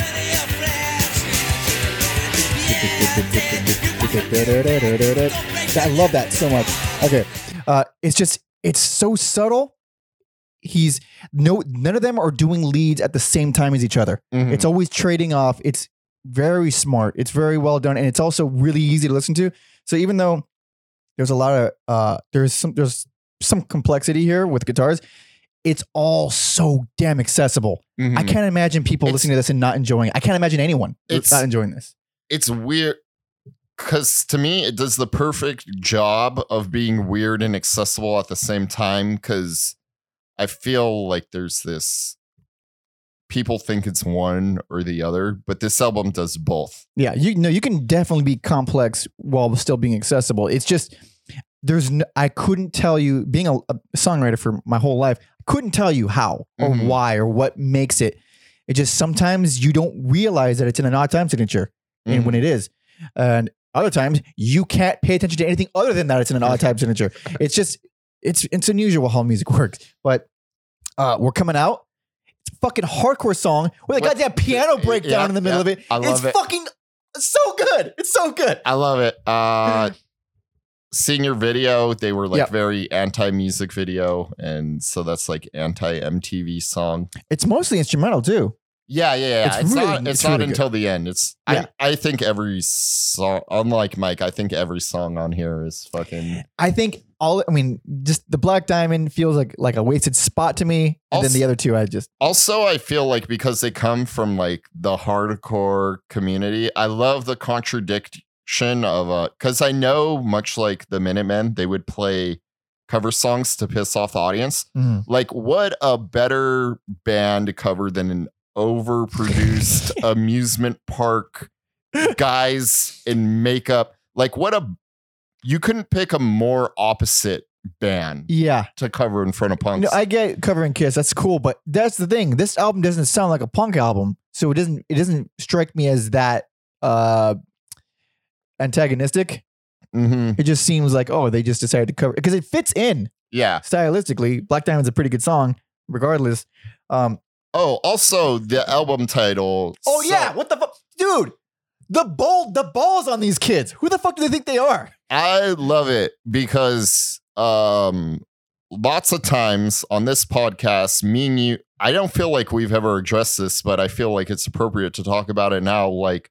I love that so much. Okay. Uh, it's just, it's so subtle. He's no, none of them are doing leads at the same time as each other. Mhm. It's always trading off. It's very smart. It's very well done, and it's also really easy to listen to. So even though there's a lot of uh, there's some there's some complexity here with guitars, it's all so damn accessible. I Mhm. can't imagine people It's- listening to this and not enjoying. it. I can't imagine anyone It's- not enjoying this. it's weird because to me it does the perfect job of being weird and accessible at the same time because i feel like there's this people think it's one or the other but this album does both Yeah, you know you can definitely be complex while still being accessible. It's just there's no, I couldn't tell you being a, a songwriter for my whole life. I couldn't tell you how or Mhm. why or what makes it. It just sometimes you don't realize that it's in an odd time signature and Mhm. when it is, and other times you can't pay attention to anything other than that it's in an odd time [laughs] signature. It's just it's it's unusual how music [laughs] works. But uh, we're coming out. It's a fucking hardcore song with a What- goddamn piano breakdown Yeah, in the middle yeah. of it. I love it's it. fucking so good. It's so good. i love it uh [laughs] seeing your video, they were like Yep. very anti music video. And so that's like anti MTV song. It's mostly instrumental too. Yeah, yeah, yeah. It's It's, really- not. It's, it's not really good. until the end. It's. Yeah. I. I think every song, unlike Mike, I think every song on here is fucking. I think all. I mean, just the Black Diamond feels like like a wasted spot to me, and then the other two, I just Also, I feel like because they come from like the hardcore community, I love the contradiction of uh because I know much like the Minutemen, they would play cover songs to piss off the audience. Mhm. Like, what a better band to cover than an overproduced [laughs] amusement park guys in makeup. Like, what a you couldn't pick a more opposite band yeah. to cover in front of punks. No, I get covering Kiss. That's cool, but that's the thing. This album doesn't sound like a punk album, so it doesn't. It doesn't strike me as that uh antagonistic. mm-hmm. It just seems like oh, they just decided to cover because it fits in Yeah. stylistically. Black Diamond's a pretty good song, regardless. Um. Oh, also the album title. Oh so- yeah, what the fuck, dude? The ball, the balls on these kids. Who the fuck do they think they are? I love it because um lots of times on this podcast, me and you I don't feel like we've ever addressed this, but I feel like it's appropriate to talk about it now. Like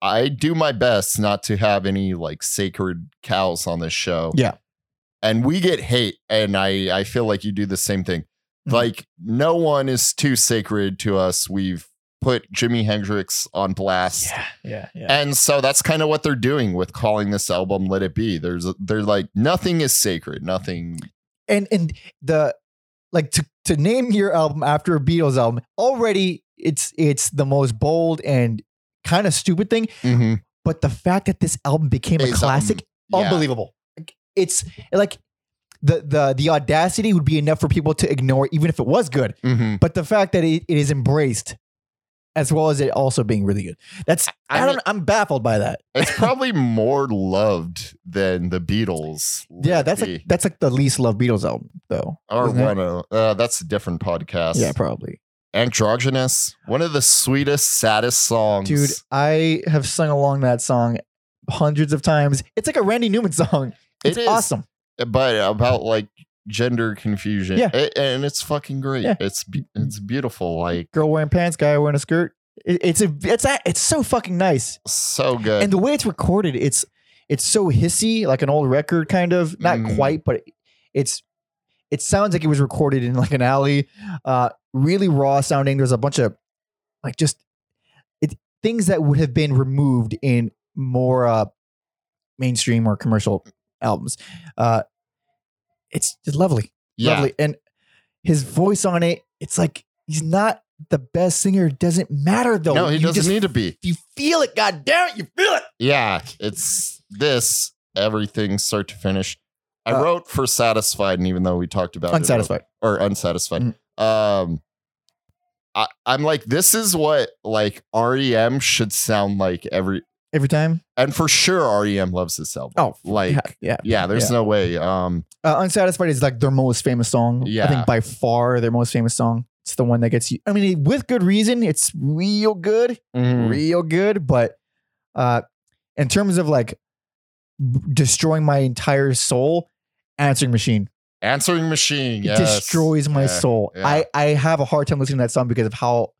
I do my best not to have any like sacred cows on this show. Yeah. And we get hate, and I I feel like you do the same thing. Mhm. Like no one is too sacred to us. We've put Jimi Hendrix on blast. yeah, yeah. And so that's kind of what they're doing with calling this album "Let It Be." There's they're like nothing is sacred, nothing. and and the like to to name your album after a Beatles album already it's it's the most bold and kind of stupid thing but the fact that this album became a It's, um, classic yeah. unbelievable it's like the the the audacity would be enough for people to ignore even if it was good Mhm. but the fact that it, it is embraced as well as it also being really good that's i, I don't mean- i'm baffled by that It's [laughs] probably more loved than the Beatles. Yeah that's Be. like that's like the least loved beatles album though or one of uh, that's a different podcast. yeah probably androgynous, one of the sweetest, saddest songs, Dude, I have sung along that song hundreds of times. It's like a Randy Newman [laughs] song. It's It awesome. But about like gender confusion, Yeah. It- and it's fucking great. Yeah. It's it's beautiful, like Girl wearing pants, guy wearing a skirt. It- it's a it's a, it's so fucking nice. so good. And the way it's recorded, it's it's so hissy, like an old record kind of. Not Mm. quite, but it's it sounds like it was recorded in like an alley. Uh really raw sounding. There's a bunch of like just it things that would have been removed in more uh mainstream or commercial albums. Uh it's just lovely. yeah, Lovely. And his voice on it, it's like he's not the best singer. It doesn't matter though. no, he You doesn't just- need to be. You feel it, god damn it, you feel it. Yeah, it's this everything start to finish. I Uh, wrote for satisfied, and even though we talked about Unsatisfied. it, or unsatisfied, Mhm. um, I, I'm like, this is what like REM should sound like every, Every time. And for sure REM loves this album. Oh, like, yeah. yeah, Yeah. there's no way. Um, Uh, Unsatisfied is like their most famous song. Yeah, I think by far their most famous song. It's the one that gets you. I mean, with good reason. It's real good, mhm. real good. But uh, in terms of like b- destroying my entire soul, Answering Machine. answering machine, yes. destroys my Yeah, soul. yeah. I I have a hard time listening to that song because of how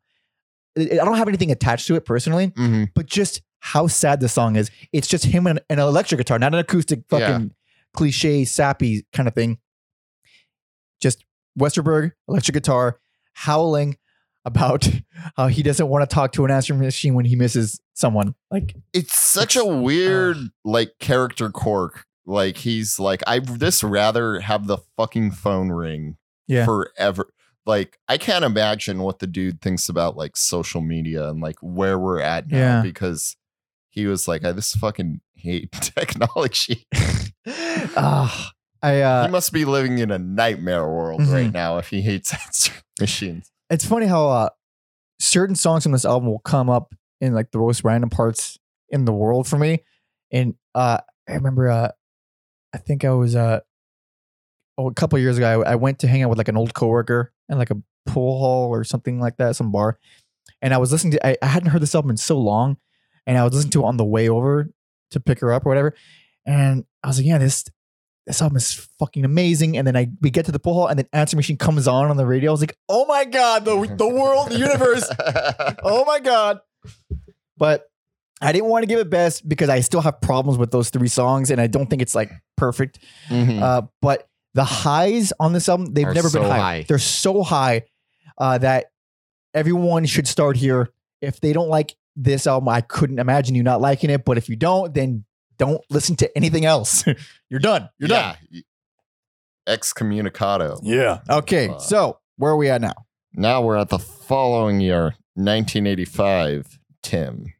I don't have anything attached to it personally, Mhm. but just how sad the song is. It's just him and an electric guitar, not an acoustic Yeah. fucking cliche sappy kind of thing. Just Westerberg electric guitar howling about [laughs] how he doesn't want to talk to an answering machine when he misses someone. Like It's such a It's- uh, weird like character quirk. Like he's like, I just rather have the fucking phone ring Yeah. forever. Like I can't imagine what the dude thinks about like social media and like where we're at now Yeah. because he was like, I just fucking hate [laughs] technology. [laughs] ah, I uh he must be living in a nightmare world Mhm. right now if he hates [laughs] answering machines. it's funny how uh, certain songs on this album will come up in like the most random parts in the world for me. And uh, I remember, uh, I think I was uh, oh, a couple years ago, I, I went to hang out with like an old coworker in like a pool hall or something like that, some bar. And I was listening to, I, I hadn't heard this album in so long, and I was listening to it on the way over to pick her up or whatever. and I was like, yeah, this this album is fucking amazing. And then I we get to the pool hall, and then Answer Machine comes on on the radio. I was like, oh my god, the the world, the universe, [laughs] oh my god. But I didn't want to give it best because I still have problems with those three songs, and I don't think it's like perfect. Mhm. Uh, but the highs on this album, they've Are never been high. high. They're so high uh, that everyone should start here. If they don't like this album, I couldn't imagine you not liking it. But if you don't, then don't listen to anything else. [laughs] You're done. You're done. Excommunicado. Yeah. Okay. Uh, so where are we at now? Now we're at the following year, 1985. Tim.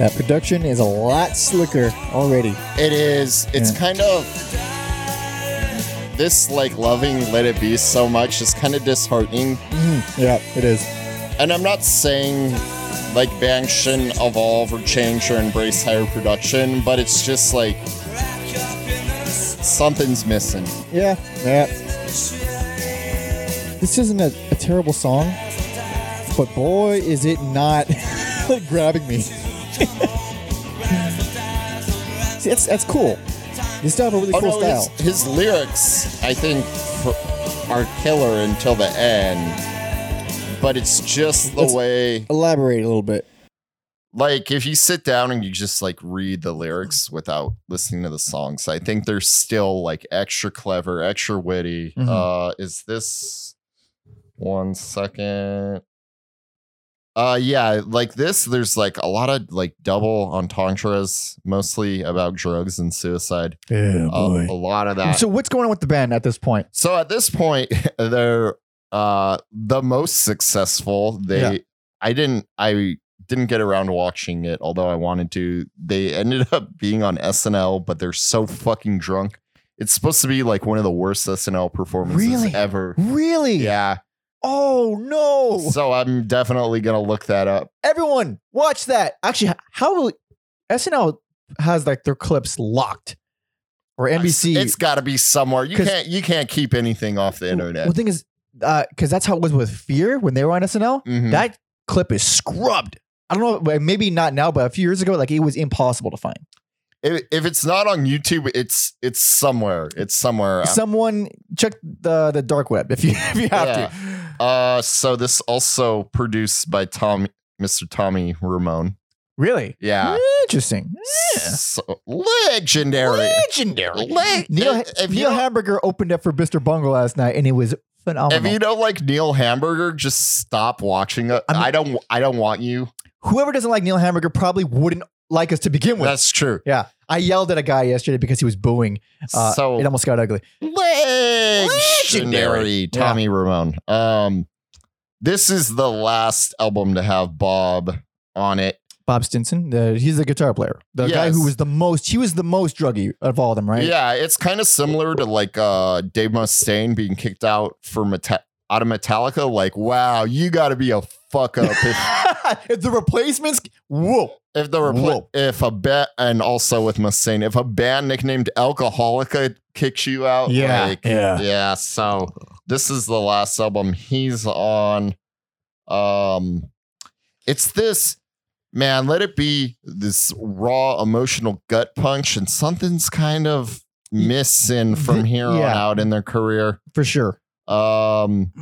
That production is a lot slicker already. It is. It's Yeah. kind of this like loving Let It Be so much is kind of disheartening. Mm-hmm. Yeah, it is. And I'm not saying like bands shouldn't evolve or change or embrace higher production, but it's just like something's missing. Yeah. Yeah. This isn't a, a terrible song, but boy, is it not like [laughs] grabbing me. [laughs] See, that's that's cool. You still have a really Oh cool no, his, style. his lyrics I think for, are killer until the end. But it's just the Let's- way Elaborate a little bit. like if you sit down and you just like read the lyrics without listening to the songs i think they're still like extra clever extra witty Mhm. uh is this one second uh yeah like this there's like a lot of like double entendres mostly about drugs and suicide Yeah, Uh, a lot of that So what's going on with the band at this point? so at this point, [laughs] they're uh the most successful. They Yeah. I didn't I didn't get around to watching it, although I wanted to. They ended up being on SNL, but they're so fucking drunk. It's supposed to be like one of the worst SNL performances Really? ever. Really? Yeah. Oh no! So I'm definitely gonna look that up. Everyone, watch that. Actually, how SNL has like their clips locked, or NBC. It's gotta be somewhere. You can't you can't keep anything off the internet. Well, the thing is, because that's how it was with Fear when they were on SNL. Mhm. That clip is scrubbed. I don't know, maybe not now, but a few years ago, like it was impossible to find. if, if it's not on YouTube, it's it's somewhere. It's somewhere. Someone check the the dark web if you [laughs] if you have Yeah. to. Uh, so this also produced by Tom, Mr. Tommy Ramone. Really? Yeah, Interesting. Yeah. so, legendary. Legendary. Le- Neil, if, Neil Hamburger opened up for Mr. Bungle last night, and it was phenomenal. if you don't like Neil Hamburger, just stop watching it. I mean- I don't. I don't want you. Whoever doesn't like Neil Hamburger probably wouldn't like us to begin with. That's true. yeah, I yelled at a guy yesterday because he was booing. Uh, so it almost got ugly. legendary Tommy Ramone. Um, this is the last album to have Bob on it. Bob Stinson, the, he's the guitar player, the guy who was the most. He was the most druggy of all of them, right? Yeah, it's kind of similar to like uh Dave Mustaine being kicked out for Meta- out of Metallica. Like, wow, you got to be a fuck up if, [laughs] [laughs] if the replacements, whoa, if the Whoa. if a bet and also with Mustaine, if a band nicknamed Alcoholica kicks you out, like, yeah. yeah. So this is the last album he's on. Um, it's this man. Let it be this raw emotional gut punch, and something's kind of missing from here on out in their career. for sure. Um,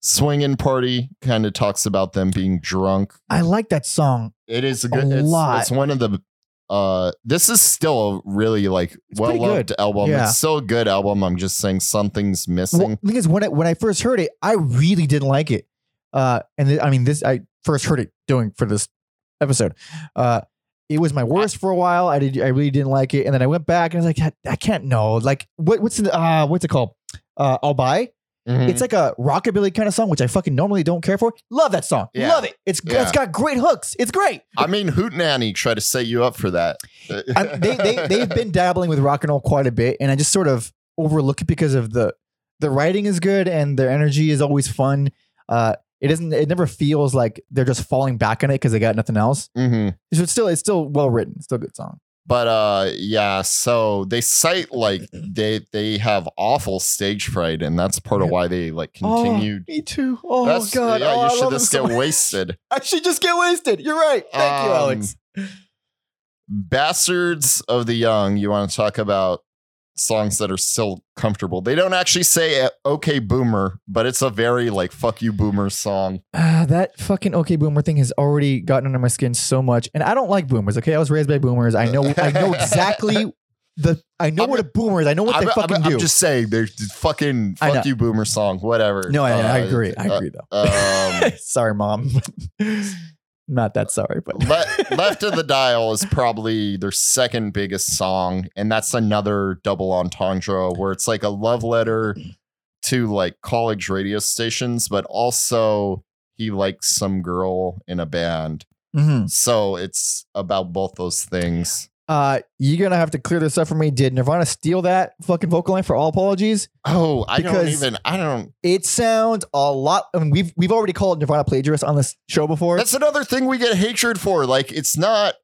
swinging party kind of talks about them being drunk. I like that song. It is a good. A it's, lot. it's one of the. Uh, this is still a really like well loved album. Yeah. It's still a good album. I'm just saying something's missing. Well, is, when I, when I first heard it, I really didn't like it. Uh, and th- I mean, this I first heard it doing for this episode. Uh, it was my worst for a while. I did, I really didn't like it, and then I went back and I was like, I, I can't know. Like, what, what's the, uh, what's it called? Uh, I'll buy. Mhm. It's like a rockabilly kind of song, which I fucking normally don't care for. Love that song. Yeah. Love it. It's Yeah. it's got great hooks. It's great. I mean, Hootenanny tried to set you up for that. I, they they they've been dabbling with rock and roll quite a bit, and I just sort of overlook it because of the the writing is good and their energy is always fun. Uh, it doesn't. It never feels like they're just falling back on it because they got nothing else. Mhm. It's still it's still well written. Still a good song. But uh yeah, so they cite like they they have awful stage fright, and that's part of why they like continued. me too. Oh that's, god. yeah, oh, I you should just get wasted. [laughs] I should just get wasted. You're right. Thank you, Um, Alex. Bastards of the Young, you want to talk about songs that are still comfortable. They don't actually say uh, okay boomer, but it's a very like fuck you boomer song. [sighs] Ah, that fucking okay boomer thing has already gotten under my skin so much, and I don't like boomers. Okay, I was raised by boomers. I know. I know exactly [laughs] the. I know I'm- what a boomer is. I know what I'm, they fucking I'm- do. I'm just saying there's I fucking fuck you boomer song, whatever. no, I, I Uh, agree. I uh, agree though. um, [laughs] sorry, mom. [laughs] Not that sorry, but Le- Left of the Dial is probably their second biggest song, and that's another double entendre where it's like a love letter to like college radio stations, but also he likes some girl in a band. Mhm. So it's about both those things. Uh, you're gonna have to clear this up for me. Did Nirvana steal that fucking vocal line for all apologies? Oh, I don't even. I don't. It sounds a lot. I mean, we've we've already called Nirvana plagiarist on this show before. That's another thing we get hatred for. Like it's not.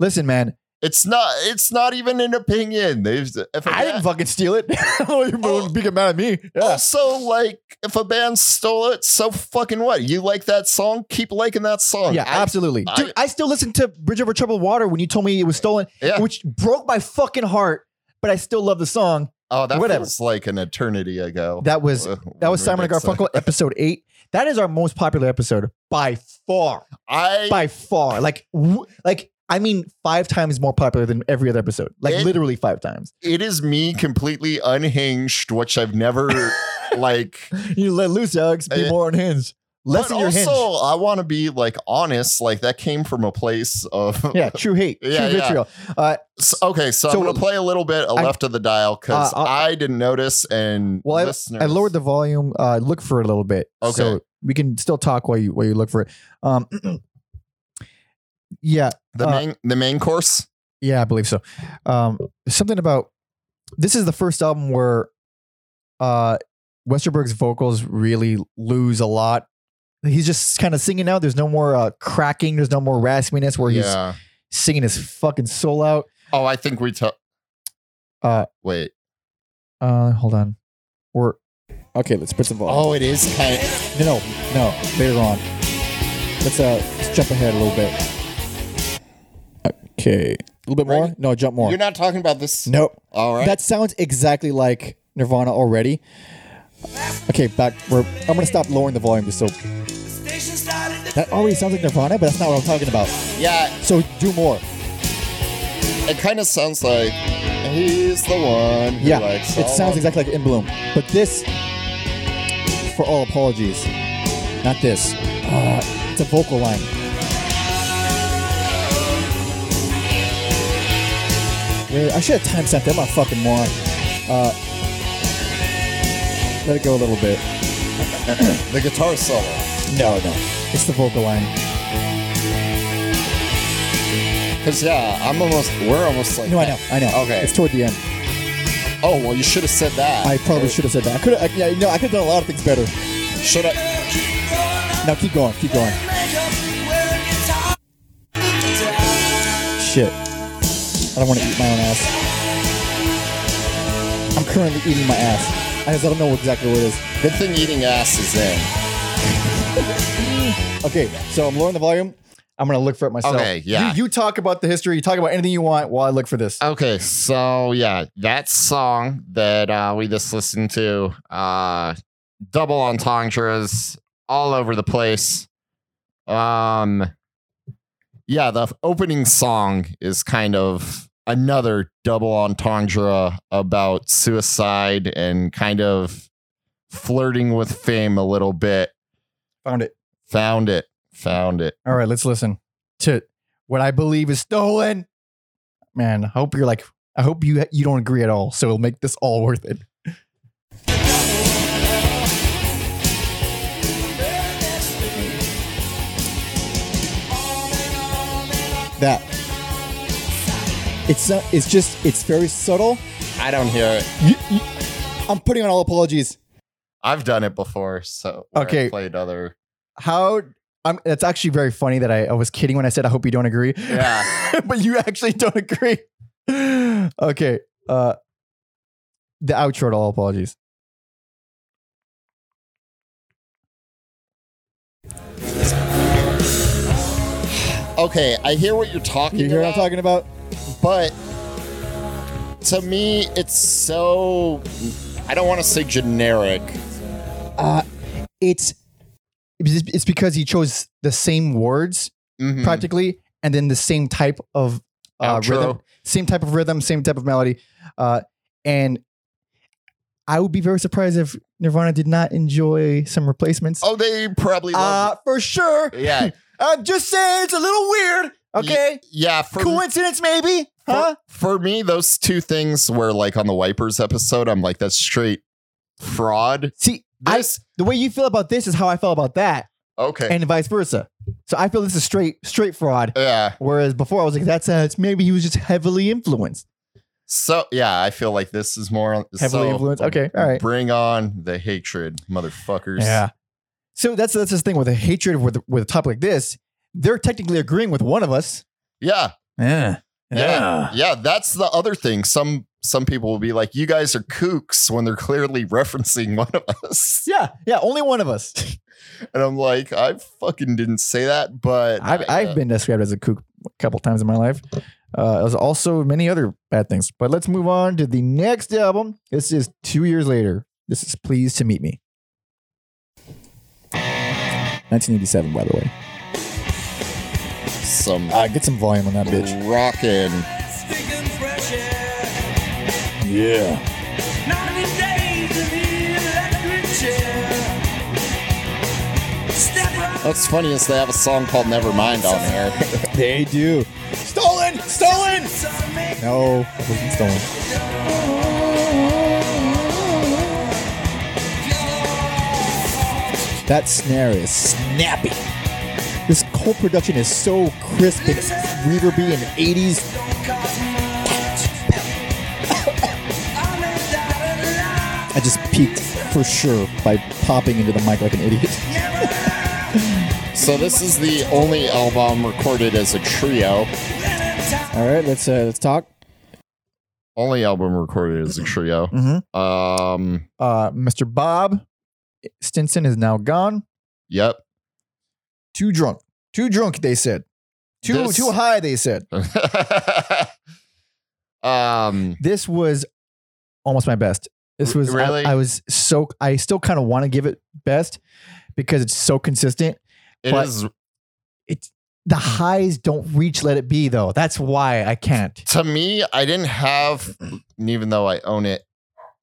Listen, man, It's not. It's not even an opinion. They've. If a I didn't band- fucking steal it. [laughs] you're Oh. being mad at me. Yeah. Also, like, if a band stole it, so fucking what? You like that song? Keep liking that song. Yeah, I- absolutely. I- Dude, I still listen to Bridge Over Troubled Water when you told me it was stolen, Yeah. which broke my fucking heart, but I still love the song. Oh, that whatever. feels like an eternity ago. That was Uh, that was Simon and. Garfunkel [laughs] episode 8. That is our most popular episode by far. I By far. Like w- like I mean 5 times more popular than every other episode. Like It- literally 5 times. it is me completely unhinged, which I've never [laughs] like. You let loose, Alex. Be Uh, more unhinged. Less but also, hinge. I want to be like honest. Like that came from a place of [laughs] Yeah, true hate, Yeah, true yeah. vitriol. Uh, S- okay, so, So- I'm gonna play a little bit of I- left of the dial because Uh, I'll- didn't notice, and Well, I- I lowered the volume. Uh, look for it a little bit. Okay. So we can still talk while you while you look for it. Um, [clears throat] yeah, the uh, main the main course. yeah, I believe so. Um, something about this is the first album where uh, Westerberg's vocals really lose a lot. He's just kind of singing now. There's no more uh, cracking. There's no more raspiness where he's Yeah. singing his fucking soul out. Oh, I think we took. Uh, Wait. Uh, hold on. We're okay. Let's put some volume. Oh, it is kind. Of, No, no, no. Later on. Let's uh let's jump ahead a little bit. Okay. A little bit more? No, jump more. You're not talking about this. nope. All right. That sounds exactly like Nirvana already. Okay, back. We're, I'm gonna stop lowering the volume just so that already sounds like Nirvana, but that's not what I'm talking about. yeah, So do more. it kind of sounds like he's the one. Who Yeah, likes it sounds exactly like In Bloom, but this, for all apologies, not this. Uh, it's a vocal line. Wait, I should have time stamped that. I'm a fucking moron. Uh, let it go a little bit. [clears throat] the guitar solo. No, no, it's the vocal line. Because yeah, I'm almost. We're almost like. No, I know, I know. Okay. it's toward the end. Oh well, you should have said that. I probably should have said that. I could have. Yeah, no, I could have done a lot of things better. should have. Now keep going, keep going. Shit. I don't want to eat my own ass. I'm currently eating my ass. I just don't know exactly what it is. Good thing eating ass is in. [laughs] Okay, so I'm lowering the volume. I'm gonna look for it myself. Okay, yeah. You, you talk about the history. You talk about anything you want while I look for this. Okay, so yeah, that song that uh, we just listened to, uh, double entendres all over the place. Um, yeah, the opening song is kind of another double entendre about suicide and kind of flirting with fame a little bit. Found it. Found it. Found it. All right, let's listen to what I believe is stolen. Man, I hope you're like. I hope you you don't agree at all. So it'll make this all worth it. That. It's uh, it's just it's very subtle. I don't hear it. You, you, I'm putting on all apologies. I've done it before, so where I Okay. played other. How I'm, it's actually very funny that I, I was kidding when I said I hope you don't agree. Yeah. [laughs] but you actually don't agree. [sighs] okay. Uh, the outro to all apologies. Okay, I hear what you're talking You hear what I'm talking about? But to me, it's so. I don't want to say generic. Uh, it's it's because he chose the same words Mhm. practically, and then the same type of uh, rhythm, same type of rhythm, same type of melody, uh, and I would be very surprised if Nirvana did not enjoy some replacements. Oh, they probably uh, for sure. yeah, [laughs] I'm just saying it's a little weird. Okay, yeah. For coincidence maybe, for, huh? for me, those two things were like on the Wipers episode. I'm like, that's straight fraud. See, I, This the way you feel about this is how I felt about that, okay. and vice versa. So I feel this is straight straight fraud. yeah. Whereas before I was like, that's uh, it's maybe he was just heavily influenced. So yeah, I feel like this is more Heavily so, influenced? Okay, all right. Bring on the hatred, motherfuckers. Yeah. So that's that's this thing with a hatred with with a topic like this. They're technically agreeing with one of us. yeah, Yeah. yeah, yeah. That's the other thing. Some some people will be like, "You guys are kooks," when they're clearly [laughs] referencing one of us, Yeah. Yeah. Only one of us. [laughs] and I'm like, I fucking didn't say that, but I've, I, I've been described as a kook a couple times in my life. Uh, there's also many other bad things. But let's move on to the next album. This is two years later. This is Pleased to Meet Me. 1987, by the way. Some Uh, get some volume on that bitch. rockin'. Stinking fresh air. Yeah. 90 days in the electric chair. Step right What's funny is they have a song called "Nevermind" on there. [laughs] They do. Stolen! Stolen! No, it wasn't stolen. That snare is snappy. This whole production is so crisp and reverby and 80s. I just peaked for sure by popping into the mic like an idiot. so this is the only album recorded as a trio. All right, let's uh, let's talk. Only album recorded as a trio. Mm-hmm. Um. Uh, Mr. Bob Stinson is now gone. Yep. Too drunk. Too drunk, they said. Too This- too high, they said. [laughs] um. This was almost my best. This was really? I, was so I still kind of want to give it best because it's so consistent. It But- is It's the highs don't reach let it be though. That's why I can't. to me. I didn't have, even though I own it,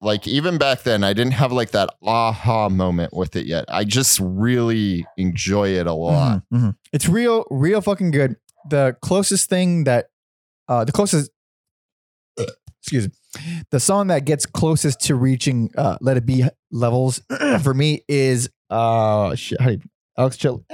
like even back then, I didn't have like that aha moment with it yet. I just really enjoy it a lot. Mhm, mhm. It's real, real fucking good. The closest thing that, uh, the closest, excuse me, the song that gets closest to reaching uh, "Let It Be" levels [clears throat] for me is uh, shit, how do you, Alex Chil-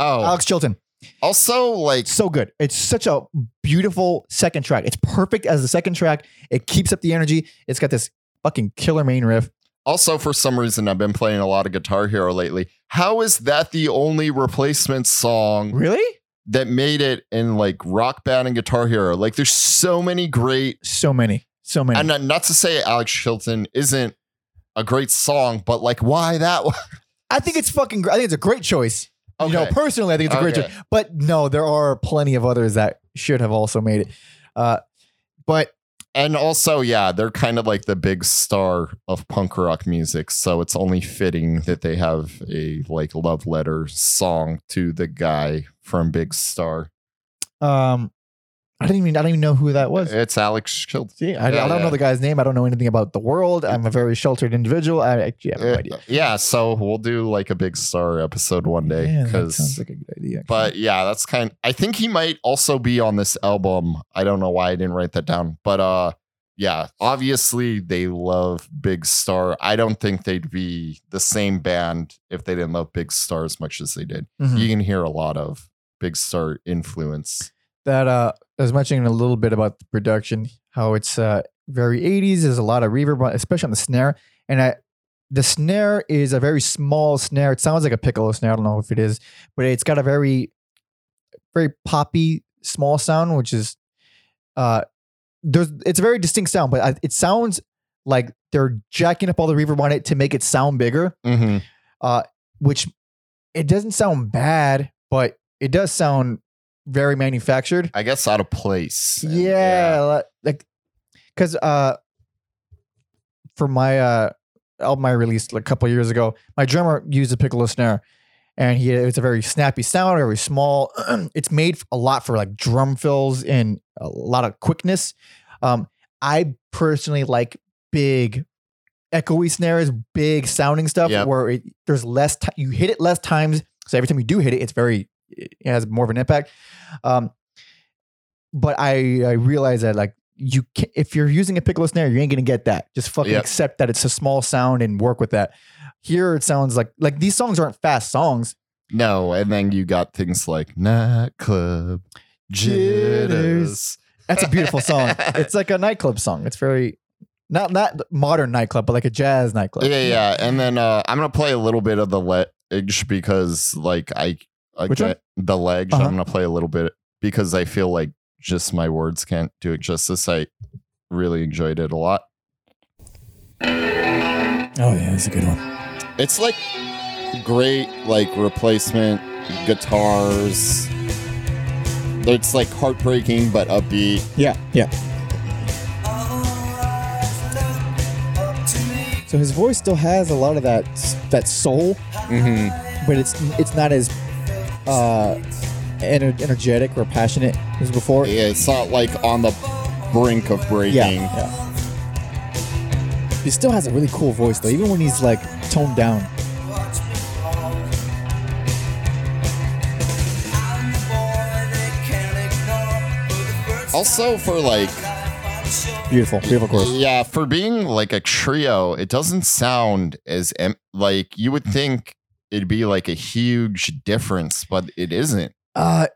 Oh, Alex Chilton. also like so good. It's such a beautiful second track. It's perfect as the second track. It keeps up the energy. It's got this fucking killer main riff. Also, for some reason, I've been playing a lot of Guitar Hero lately. How is that the only replacement song Really? that made it in like Rock Band and Guitar Hero? Like, there's so many great, So many. So many. and not, not to say Alex Chilton isn't a great song, but like, why that one? [laughs] I think it's fucking I think it's a great choice. You know, personally, I think it's a great Okay. choice. But no, there are plenty of others that should have also made it. Uh, but And also, yeah, they're kind of like the big star of punk rock music, so it's only fitting that they have a like love letter song to the guy from Big Star. um, I didn't even I don't even know who that was. It's Alex Chilton. See, I, Yeah, I don't yeah. know the guy's name. I don't know anything about the world. I'm a very sheltered individual. I actually have no Uh, idea. yeah, so we'll do like a big star episode one day Yeah, that because sounds like a good idea. actually. but yeah, that's kind I think he might also be on this album. I don't know why I didn't write that down. But uh yeah, obviously they love Big Star. I don't think they'd be the same band if they didn't love Big Star as much as they did. Mhm. You can hear a lot of Big Star influence. That uh I was mentioning a little bit about the production, how it's uh very 80s. There's a lot of reverb, especially on the snare. And I the snare is a very small snare. It sounds like a piccolo snare. I don't know if it is, but it's got a very, very poppy small sound, which is, uh, there's it's a very distinct sound, but I, it sounds like they're jacking up all the reverb on it to make it sound bigger, Mhm. which it doesn't sound bad, but it does sound very manufactured. I guess out of place. And, Yeah, like because uh, for my uh album I released like a couple years ago, my drummer used a piccolo snare, and he it's a very snappy sound, very small. [clears throat] it's made a lot for like drum fills and a lot of quickness. Um, I personally like big. Echoey snares, big sounding stuff, Yep. where it, there's less. T- you hit it less times, so every time you do hit it, it's very it has more of an impact. Um, but I I realize that like you can if you're using a piccolo snare, you ain't gonna get that. Just fucking Yep. accept that it's a small sound and work with that. Here it sounds like like these songs aren't fast songs. No, and then you got things like nightclub jitters. That's a beautiful song. It's like a [laughs] nightclub song. It's very not not modern nightclub, but like a jazz nightclub. Yeah, yeah. And then uh, I'm gonna play a little bit of the ledge because, like, I, One? the legs. Uh-huh. I'm gonna play a little bit because I feel like just my words can't do it justice. I really enjoyed it a lot. Oh yeah, it's a good one. It's like great, like replacement guitars. It's like heartbreaking but upbeat. Yeah, yeah. So his voice still has a lot of that that soul, Mm-hmm. but it's it's not as uh ener- energetic or passionate as before. Yeah, it's not like on the brink of breaking. Yeah, yeah. He still has a really cool voice though, even when he's like toned down. Also, for like Beautiful, beautiful chorus. Yeah, for being like a trio, it doesn't sound as em- like you would think it'd be like a huge difference, but it isn't. Uh,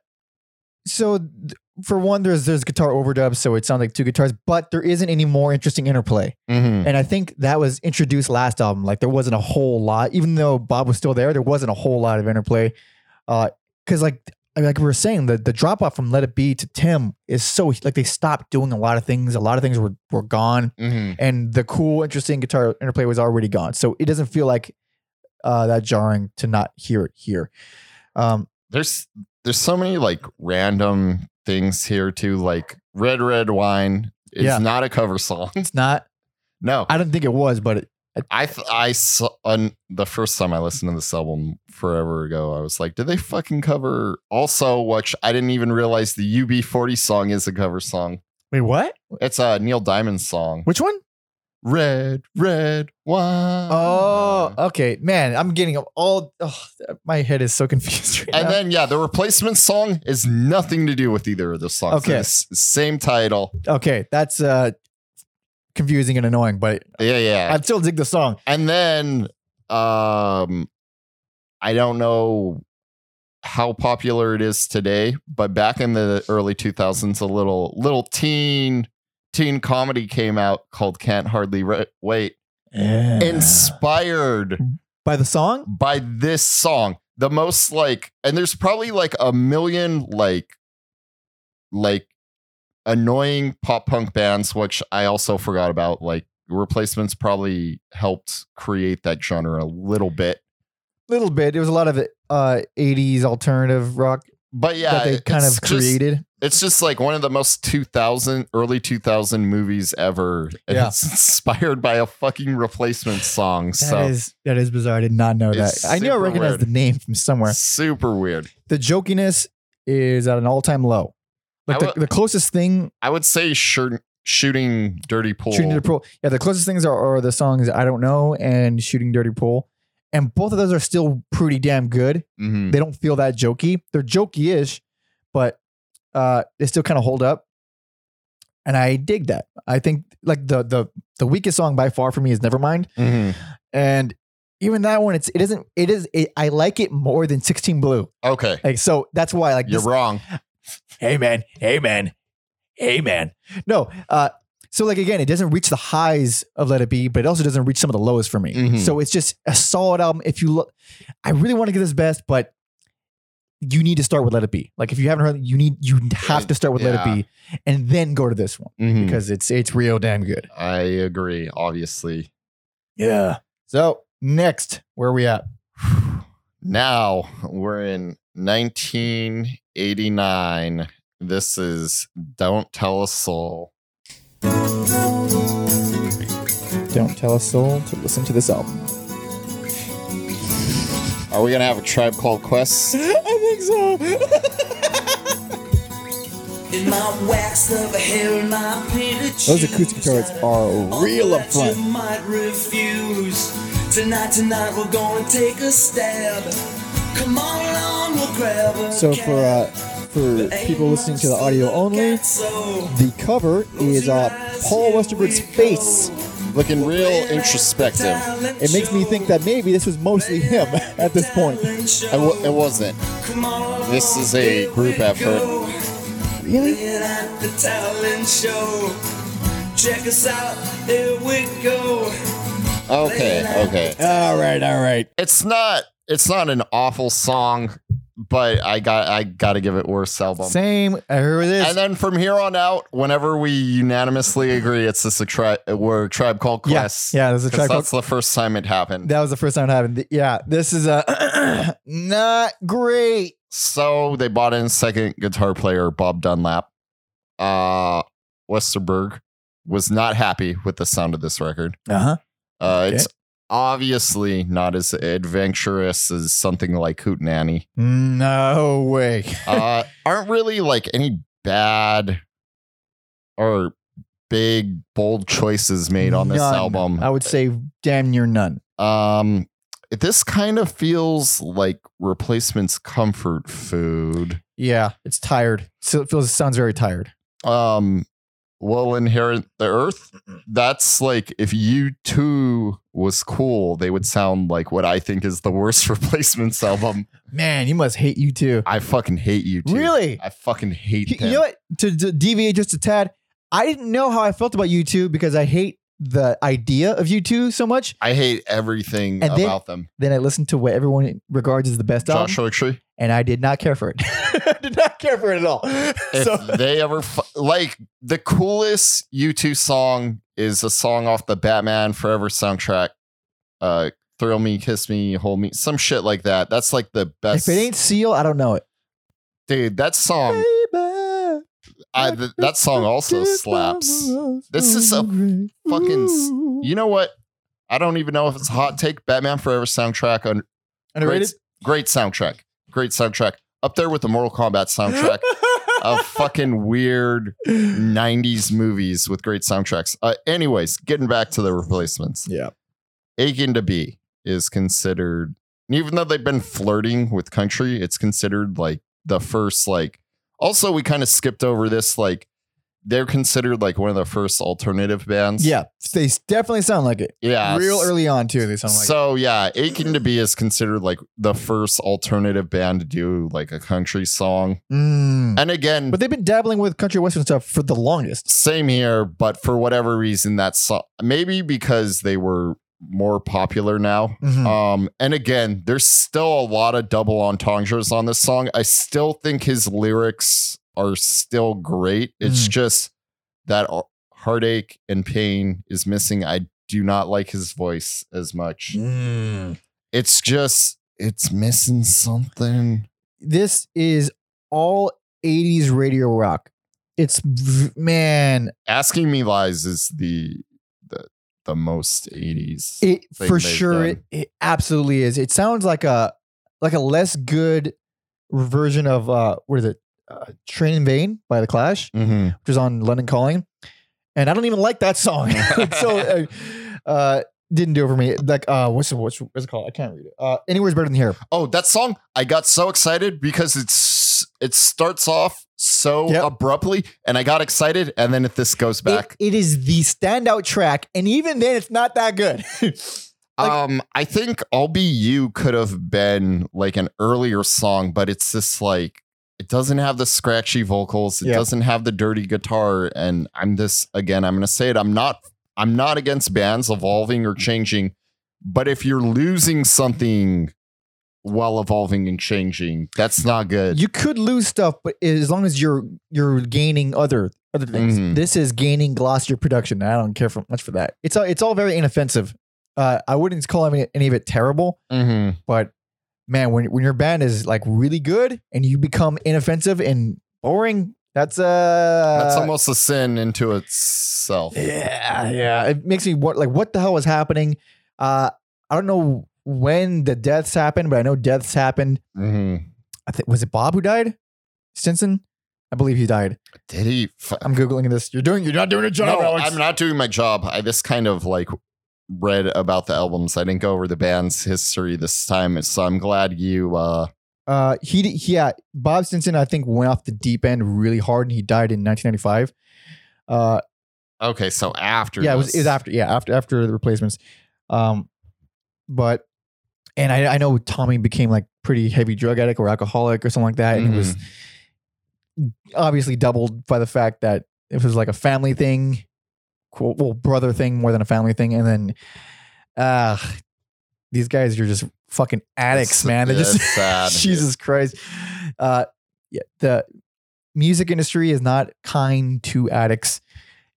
so th- for one, there's there's guitar overdubs, so it sounds like two guitars, but there isn't any more interesting interplay. Mm-hmm. And I think that was introduced last album. Like there wasn't a whole lot, even though Bob was still there, there wasn't a whole lot of interplay. Uh, because like like we were saying, the the drop off from Let It Be to Tim is so like they stopped doing a lot of things. A lot of things were were gone, Mm-hmm. and the cool, interesting guitar interplay was already gone. So it doesn't feel like uh that jarring to not hear it here. Um, There's there's so many like random things here too. Like Red Red Wine is Yeah. not a cover song. it's not. No, I don't think it was, but it, I th- I saw on the first time I listened to this album forever ago. I was like, did they fucking cover? Also, which I didn't even realize the UB40 song is a cover song. wait, what? It's a Neil Diamond song. Which one? Red, red wine. Oh, okay, man. I'm getting all. Oh, my head is so confused [laughs] right And now. then yeah, the replacement song is nothing to do with either of the songs. Okay. It's same title. okay, that's uh confusing and annoying, but Yeah, yeah. I still dig the song. and then um I don't know how popular it is today, but back in the early 2000s a little little teen teen comedy came out called Can't Hardly Re- Wait, inspired By the song? by this song. The most like, and there's probably like a million like, like annoying pop punk bands, which I also forgot about. Like replacements probably helped create that genre a little bit. little bit. It was a lot of uh 80s alternative rock But yeah, that they kind of just- created. It's just like one of the most 2000 early 2000 movies ever. And Yeah. It's [laughs] inspired by a fucking replacement song. That so is that is bizarre. I did not know that. I knew I recognized weird. the name from somewhere. super weird. The jokiness is at an all-time low. Like the, the closest thing I would say shir- shooting dirty pool. Shooting Dirty Pool. Yeah, the closest things are, are the songs I Don't Know and Shooting Dirty Pool. And both of those are still pretty damn good. Mhm. They don't feel that jokey. They're jokey-ish, but uh they still kind of hold up. And I dig that. I think like the the the weakest song by far for me is Nevermind. Mhm. And even that one, it's it isn't it is it, I like it more than 16 Blue. Okay. Like so that's why like You're this, wrong. hey man, hey man, hey man. No, uh So like again, it doesn't reach the highs of Let It Be, but it also doesn't reach some of the lowest for me. Mhm. So it's just a solid album. If you look, I really want to give this best, but you need to start with Let It Be. Like if you haven't heard, you need you have to start with Let It Be, and then go to this one Mhm. because it's it's real damn good. I agree. Obviously, Yeah. So next, where are we at? [sighs] now we're in 1989. This is "Don't Tell a Soul." Don't tell a soul to listen to this album. Are we gonna have a tribe called Quest? [laughs] I think so. In my wax of hair and my painted Those acoustic guitars are real up front. You might refuse. Tonight, tonight, we're going to take a stab. Come on along, we'll grab a So for uh, for people listening to the audio only, the cover is uh, Paul Westerberg's face. Looking real introspective. It makes me think that maybe this was mostly him [laughs] at this point. It, w- it wasn't. This is a group effort. Really? At the talent show. Check us out, here we go. Okay, okay. All right, all right. It's not. It's not an awful song, but I got. I got to give it worst album. Same. I heard this. And then from here on out, whenever we unanimously agree, it's just a tribe. We're a tribe called Quest. yeah. There's a track. That's Called, the first time it happened. that was the first time it happened. Yeah, this is a [clears throat] not great. so they bought in second guitar player Bob Dunlap. Uh, Westerberg was not happy with the sound of this record. Uh huh. Uh, It's obviously not as adventurous as something like Hootenanny. No way. [laughs] uh, aren't really like any bad or big bold choices made on this None. album. I would say damn near none. Um, this kind of feels like replacements comfort food. Yeah, it's tired. So it feels it sounds very tired. Um, will inherit the earth. That's like if you two was cool, they would sound like what I think is the worst [laughs] replacements album. Man, you must hate you too. I fucking hate you too. Really? I fucking hate You, you know what? To, to deviate just a tad, I didn't know how I felt about you two because I hate the idea of you two so much. I hate everything And then- about them. Then I listened to what everyone regards as the best album, Tree. and I did not care for it. [laughs] Did not care for it at all. [laughs] If so they ever like the coolest U2 song is a song off the Batman Forever soundtrack. Uh, Thrill Me, Kiss Me, Hold Me, some shit like that. That's like the best. if it ain't Seal, I don't know it. dude, that song, Baby, I, th- that song also slaps. This is a fucking You know what? I don't even know if it's a hot take. Batman Forever soundtrack on underrated. great, great soundtrack, great soundtrack, up there with the Mortal Kombat soundtrack. of [laughs] fucking weird 90s movies with great soundtracks. Uh, anyways, getting back to the replacements. Yeah. Aching to Be is considered, even though they've been flirting with country, it's considered like the first, like, also, we kind of skipped over this. Like, they're considered like one of the first alternative bands. Yeah, they definitely sound like it. Yeah. Real early on too. They sound like. so yeah, Aching to Be is considered like the first alternative band to do like a country song. Mm. And again, But they've been dabbling with country western stuff for the longest. Same here, but for whatever reason, that's so- maybe because they were more popular now. Mhm. Um, and again, there's still a lot of double entendres on this song. I still think his lyrics are still great. It's Mm. just that heartache and pain is missing. I do not like his voice as much. Mm. It's just it's missing something. This is all 80s radio rock. It's man, Asking Me Lies is the the the most 80s. it for sure it, it absolutely is. It sounds like a like a less good version of uh what is it? Uh, Train in Vain by The Clash, Mhm. which is on London Calling. And I don't even like that song. [laughs] [laughs] so uh, uh didn't do it for me. Like uh what's it what's, what's it called? I can't read it. Uh anywhere's better than here. Oh, that song! I got so excited because it's it starts off so Yep. abruptly, and I got excited, and then if this goes It- back, it is the standout track, and even then it's not that good. [laughs] like- um, I think "I'll Be You" could have been like an earlier song, but it's just like it doesn't have the scratchy vocals. It doesn't have the dirty guitar. And I'm this again. I'm going to say it. I'm not. I'm not against bands evolving or changing, but if you're losing something while evolving and changing, that's not good. You could lose stuff, but as long as you're you're gaining other other things. Mhm. This is gaining glossier production. I don't care for much for that. It's all it's all very inoffensive. Uh, I wouldn't call any, any of it terrible, Mhm. but man, when when your band is like really good and you become inoffensive and boring, that's uh That's almost a sin into itself. yeah, yeah. It makes me what like what the hell was happening? Uh, I don't know when the deaths happened, but I know deaths happened. Mm-hmm. I think was it Bob who died? Stinson, I believe he died. Did he? F- I'm googling this. You're doing. You're not doing a job, no, Alex. I'm not doing my job. I just kind of like read about the albums. I didn't go over the band's history this time, so I'm glad you. uh Uh, he, yeah. Bob Stinson, I think, went off the deep end really hard, and he died in 1995. Uh, Okay, so after. yeah, it was, it was after. Yeah, after after the replacements. Um, but and I I know Tommy became like pretty heavy drug addict or alcoholic or something like that, and it was obviously doubled by the fact that it was like a family thing, quote, well, brother thing more than a family thing, and then, uh these guys are just fucking addicts, man. They're just sad. [laughs] Jesus Christ. Uh, yeah, the music industry is not kind to addicts.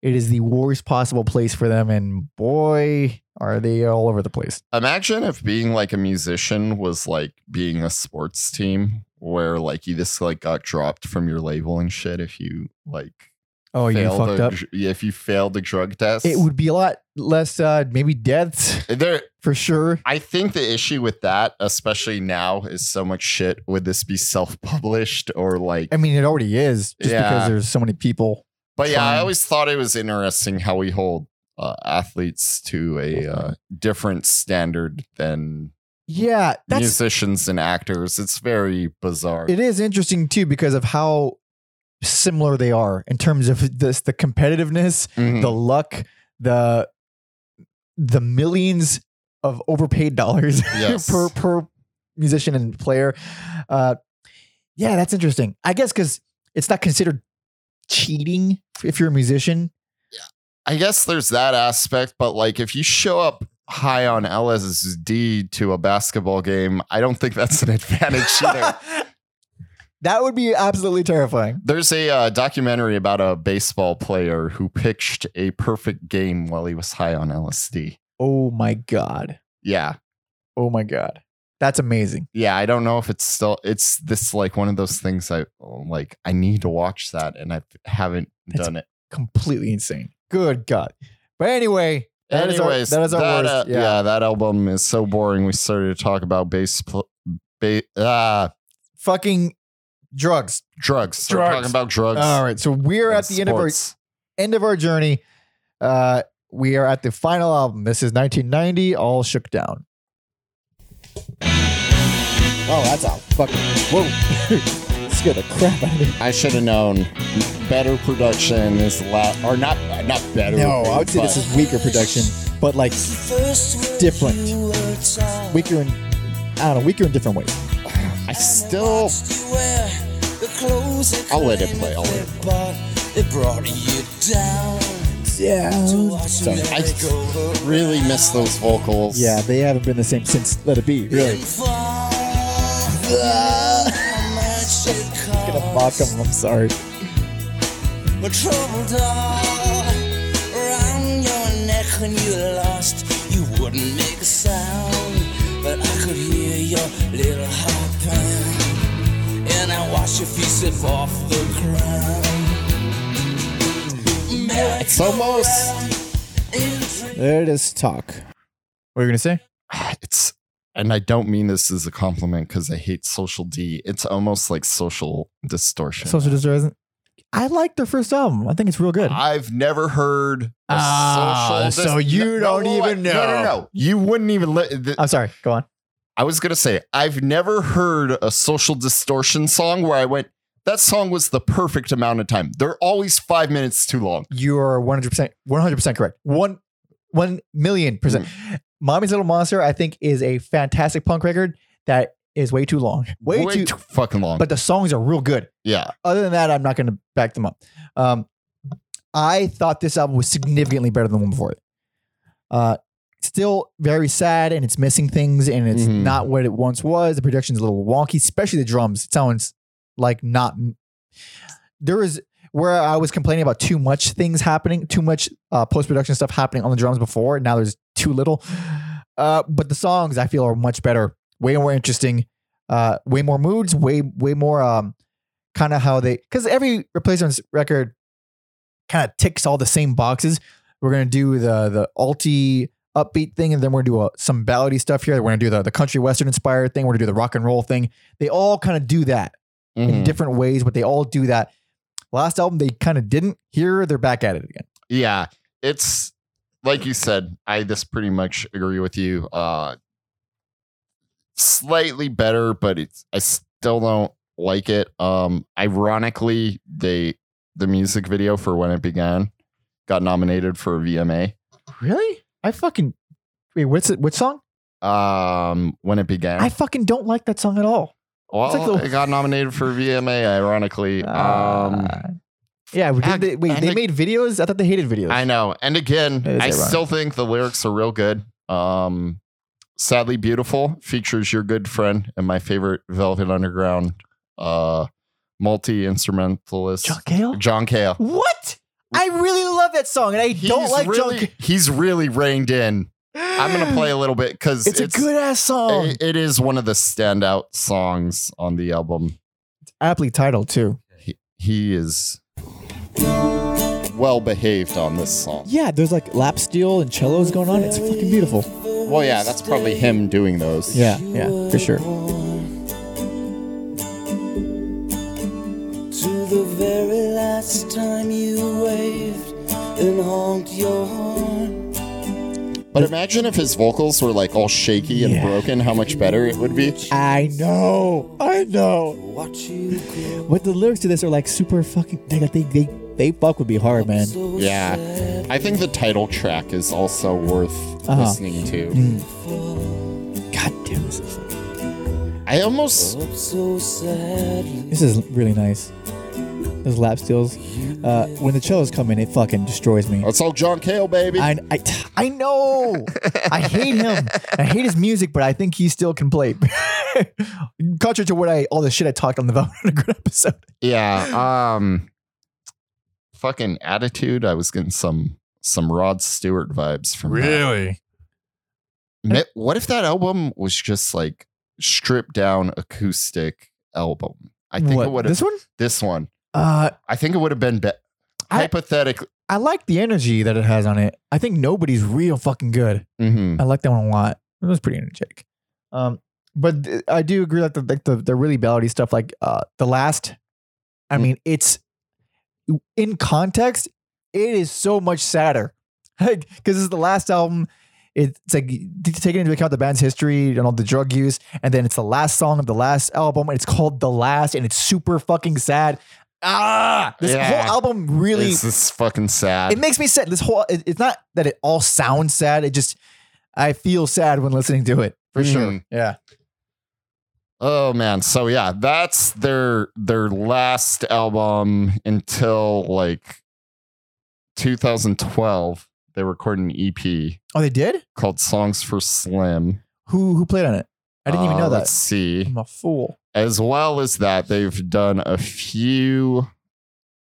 It is the worst possible place for them, and boy, are they all over the place. Imagine if being like a musician was like being a sports team where like you just like got dropped from your label and shit if you like Oh, you fucked up. yeah, if you failed the drug test. It would be a lot less, uh, maybe deaths [laughs] there for sure. I think the issue with that, especially now, is so much shit. Would this be self-published or like? I mean, it already is just Yeah. because there's so many people. but yeah, I always thought it was interesting how we hold uh, athletes to a uh, different standard than Yeah, musicians and actors. It's very bizarre. it is interesting too because of how similar they are in terms of this the competitiveness, Mhm. the luck, the the millions of overpaid dollars Yes. [laughs] per per musician and player. Uh, yeah, that's interesting. I guess because it's not considered cheating if you're a musician. I guess there's that aspect, but like if you show up high on LSD to a basketball game, I don't think that's an advantage either. [laughs] that would be absolutely terrifying. There's a uh, documentary about a baseball player who pitched a perfect game while he was high on LSD. Oh my god. Yeah. Oh my god. That's amazing. Yeah, I don't know if it's still it's this like one of those things I like I need to watch that and I haven't done it. Completely insane. Good God. But anyway, that is our- Anyways, that is our that, worst. uh, yeah. that album is so boring. We started to talk about bass pl- ba- ah, Fucking drugs. drugs. Start Drugs. talking about drugs. All right. So we're at the end of our end of our journey. Uh we are at the final album. This is 1990, All Shook Down. Oh, that's a fucking whoa. [laughs] Scared the crap out of me. I should have known. Better production is la- or not not better. No, I would say this is weaker production, but like different. weaker in I don't know, weaker in different ways. I still I'll let it play. I'll let it play. It brought you down. Yeah. Sorry. I really miss those vocals. Yeah, they haven't been the same since Let It Be, really. I'm gonna mock them, I'm sorry. My trouble doll around your neck when you lost. You wouldn't make a sound, but I could hear your little heart pound. And I watched your feet slip off the ground. It's almost There it is. talk. What are you gonna say? [sighs] it's and I don't mean this as a compliment because I hate social D. It's almost like social distortion. Social Distortion. I like their first album. I think it's real good. I've never heard a Ah, social. so you don't even know. No, no, no. You wouldn't even. Li- th- I'm sorry. Go on. I was gonna say I've never heard a social distortion song where I went. That song was the perfect amount of time. They're always five minutes too long. You are 100 percent 100 percent correct. One one million percent. Mommy's Little Monster, I think, is a fantastic punk record that is way too long. Way, too, fucking long. but the songs are real good. yeah, Other than that, I'm not going to back them up. Um, I thought this album was significantly better than the one before it. Uh, still very sad and it's missing things and it's Mhm. not what it once was. The production's a little wonky, especially the drums. It sounds like not. There is where I was complaining about too much things happening, too much uh, post production stuff happening on the drums before. Now there's too little. Uh, but the songs I feel are much better, way more interesting, uh, way more moods, way way more um, kind of how they because every replacements record kind of ticks all the same boxes. We're gonna do the the alti upbeat thing, and then we're gonna do a, some ballady stuff here. We're gonna do the the country western inspired thing. We're gonna do the rock and roll thing. They all kind of do that in Mhm. different ways, but they all do that. Last album they kind of didn't. Here they're back at it again. yeah. It's like you said. I just pretty much agree with you. Uh, slightly better, but it's I still don't like it. Um, ironically, they the music video for when it began got nominated for a VMA. Really? I fucking wait. What's it? Which song? Um, when it began, I fucking don't like that song at all. well, like it got nominated for VMA. Ironically, um. Uh, yeah. Did they, wait, they made videos. I thought they hated videos. I know. And again, I ironic. still think the lyrics are real good. Um, Sadly Beautiful features your good friend and my favorite Velvet Underground uh, multi instrumentalist, John Cale. John Cale. What? I really love that song, and I don't like really, John. He's really reined in. I'm gonna play a little bit because It's, it's, a good ass song. it- it is one of the standout songs on the album. It's aptly titled too. He, he is well behaved on this song. Yeah, there's like lap steel and cellos going on. It's fucking beautiful. Well, yeah, that's probably him doing those. Yeah, yeah, for sure. To the very last time you waved and honked your horn. But imagine if his vocals were like all shaky and Yeah. broken, how much better it would be. I know, I know. Watch you But the lyrics to this are like super fucking. They they they, they fuck would be hard, man. Yeah. I think the title track is also worth Uh-huh. listening to. God damn, this is I almost Up so sadly. this is really nice. Those lap steels. Uh, when the cellos come in, it fucking destroys me. it's all John Cale, baby. I, I, I know. I hate him. I hate his music, but I think he still can play. [laughs] Contrary to what I all the shit I talked on the Velvet Underground episode. yeah. Um fucking attitude. I was getting some some Rod Stewart vibes from that. Ma- What if that album was just like stripped down acoustic album? I think What, it would have this one? this one. Uh, I think it would have been be- I- hypothetically. I like the energy that it has on it. I think nobody's real fucking good. Mhm. I like that one a lot. It was pretty energetic. Um, but th- I do agree that the like the, the really ballady stuff, like uh, the last. I Mm. mean, it's in context, it is so much sadder, [laughs] like because this is the last album. It's like taking into account the band's history and all the drug use, and then it's the last song of the last album, and it's called "The Last," and it's super fucking sad. Ah, this Yeah. whole album really This is fucking sad. it makes me sad. This whole it, it's not that it all sounds sad. It just I feel sad when listening to it for sure. Mhm. Yeah. Oh man, so yeah, that's their their last album until like 2012. They recorded an EP Oh, they did. called "Songs for Slim." Who who played on it? I didn't even Uh, know Let's that. see. I'm a fool. As well as that, they've done a few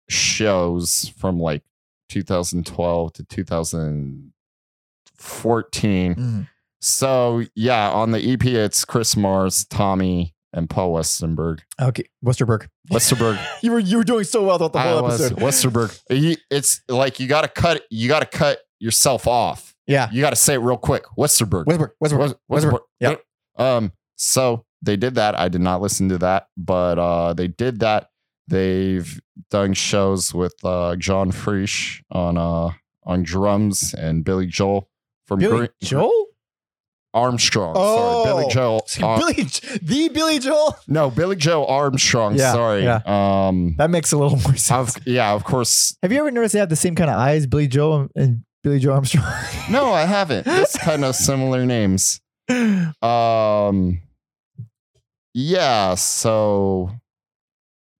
shows from like 2012 to 2014. Mm. So yeah, on the EP, it's Chris Mars, Tommy, and Paul Westenberg. Okay, Westerberg. Westerberg. [laughs] You were you were doing so well throughout the I whole was episode. Westerberg. It's like you got to cut. You got to cut yourself off. Yeah. You got to say it real quick. Westerberg. Westerberg. Westerberg. Wes- Westerberg. Yeah. Um. So they did that. I did not listen to that, but uh, they did that. They've done shows with uh, Josh Freese on uh on drums and Billy Joel from Billy Green- Joel. Armstrong. Oh. sorry, Billy Joel. [laughs] uh, Billy the Billy Joel. no, Billie Joe Armstrong. Yeah, sorry. yeah. Um. That makes a little more sense. Of, yeah, of course. Have you ever noticed they have the same kind of eyes, Billy Joel and Billie Joe Armstrong? [laughs] No, I haven't. It's kind of [laughs] similar names. Um. yeah, so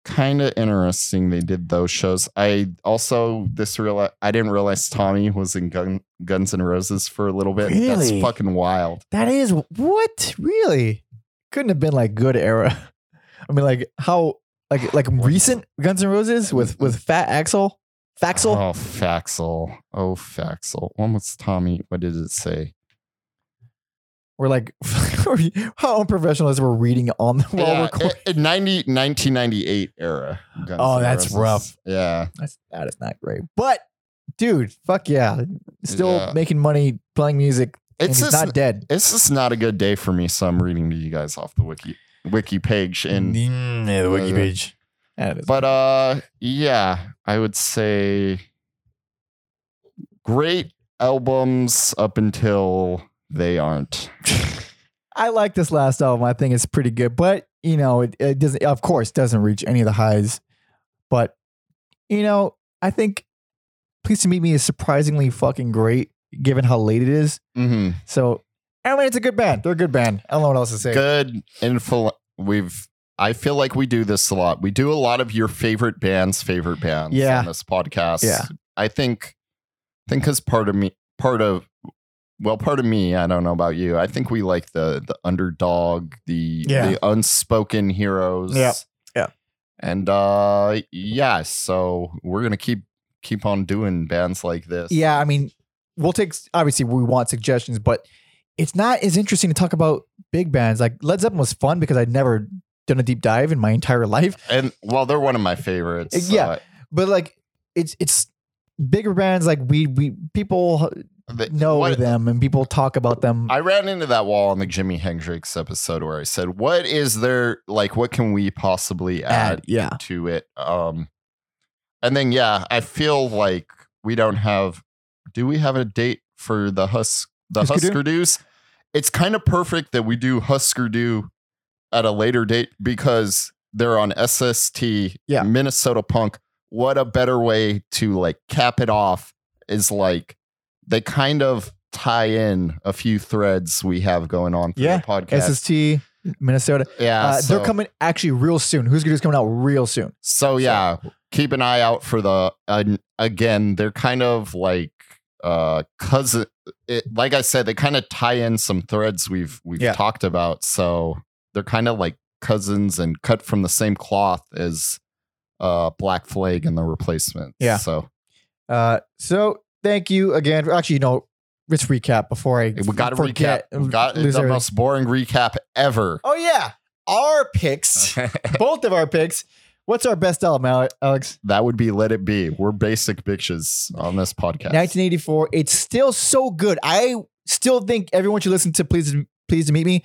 kind of interesting they did those shows. I also this real I didn't realize Tommy was in Gun, Guns N' Roses for a little bit. That's Really? fucking wild. That is what really couldn't have been like good era. [laughs] I mean, like how like like [sighs] recent Guns N' Roses with with Fat Axl, Faxel. Oh, Faxel. Oh, Faxel. When was Tommy? What did it say? We're like [laughs] how unprofessional is we're reading on the while yeah, recording. i- in 90, 1998 era. Guns Oh, that's rough. Yeah. That's that is not great. But dude, fuck yeah. Still Yeah. making money playing music. It's just not dead. it's just not a good day for me, so I'm reading to you guys off the wiki wiki page and Mm, yeah, the wiki Uh, page. But uh yeah, I would say great albums up until they aren't. I like this last album. I think it's pretty good, but you know, it, it doesn't. Of course, doesn't reach any of the highs. But you know, I think "Pleased to Meet Me" is surprisingly fucking great, given how late it is. Mhm. So, I mean, it's a good band. They're a good band. I don't know what else to say. Good info we've I feel like we do this a lot. We do a lot of your favorite bands, favorite bands Yeah. on this podcast. Yeah. I think think as part of me part of well, part of me, I don't know about you. I think we like the the underdog, the Yeah. the unspoken heroes. Yeah. Yeah. And uh yeah, so we're gonna keep keep on doing bands like this. Yeah, I mean, we'll take obviously we want suggestions, but it's not as interesting to talk about big bands. Like Led Zeppelin was fun because I'd never done a deep dive in my entire life. And well, they're one of my favorites. Yeah. Uh, But like, it's it's bigger bands. Like we we people the- know what- them and people talk about them. I ran into that wall on the Jimi Hendrix episode where I said, "What is there like? What can we possibly add yeah, to it?" Um, and then yeah, I feel like we don't have. Do we have a date for the husk the Husker? Husker? It's kind of perfect that we do Husker Du at a later date because they're on SST, Yeah. Minnesota Punk. What a better way to like cap it off is like they kind of tie in a few threads we have going on through Yeah. the podcast. SST Minnesota. yeah, uh, so, they're coming actually real soon. Who's Good's coming out real soon. So yeah, keep an eye out for the uh, again. They're kind of like uh cousin. It, like I said, they kind of tie in some threads we've we've Yeah. talked about. So they're kind of like cousins and cut from the same cloth as uh Black Flag and the Replacements. Yeah. So Uh, so thank you again. Actually, no, let's recap before I we got to recap. We got the everything. most boring recap ever. Oh yeah, our picks, [laughs] both of our picks. What's our best album, Alex? that would be Let It Be. We're basic bitches on this podcast. 1984. It's still so good. I still think everyone should listen to Please Pleased to Meet Me,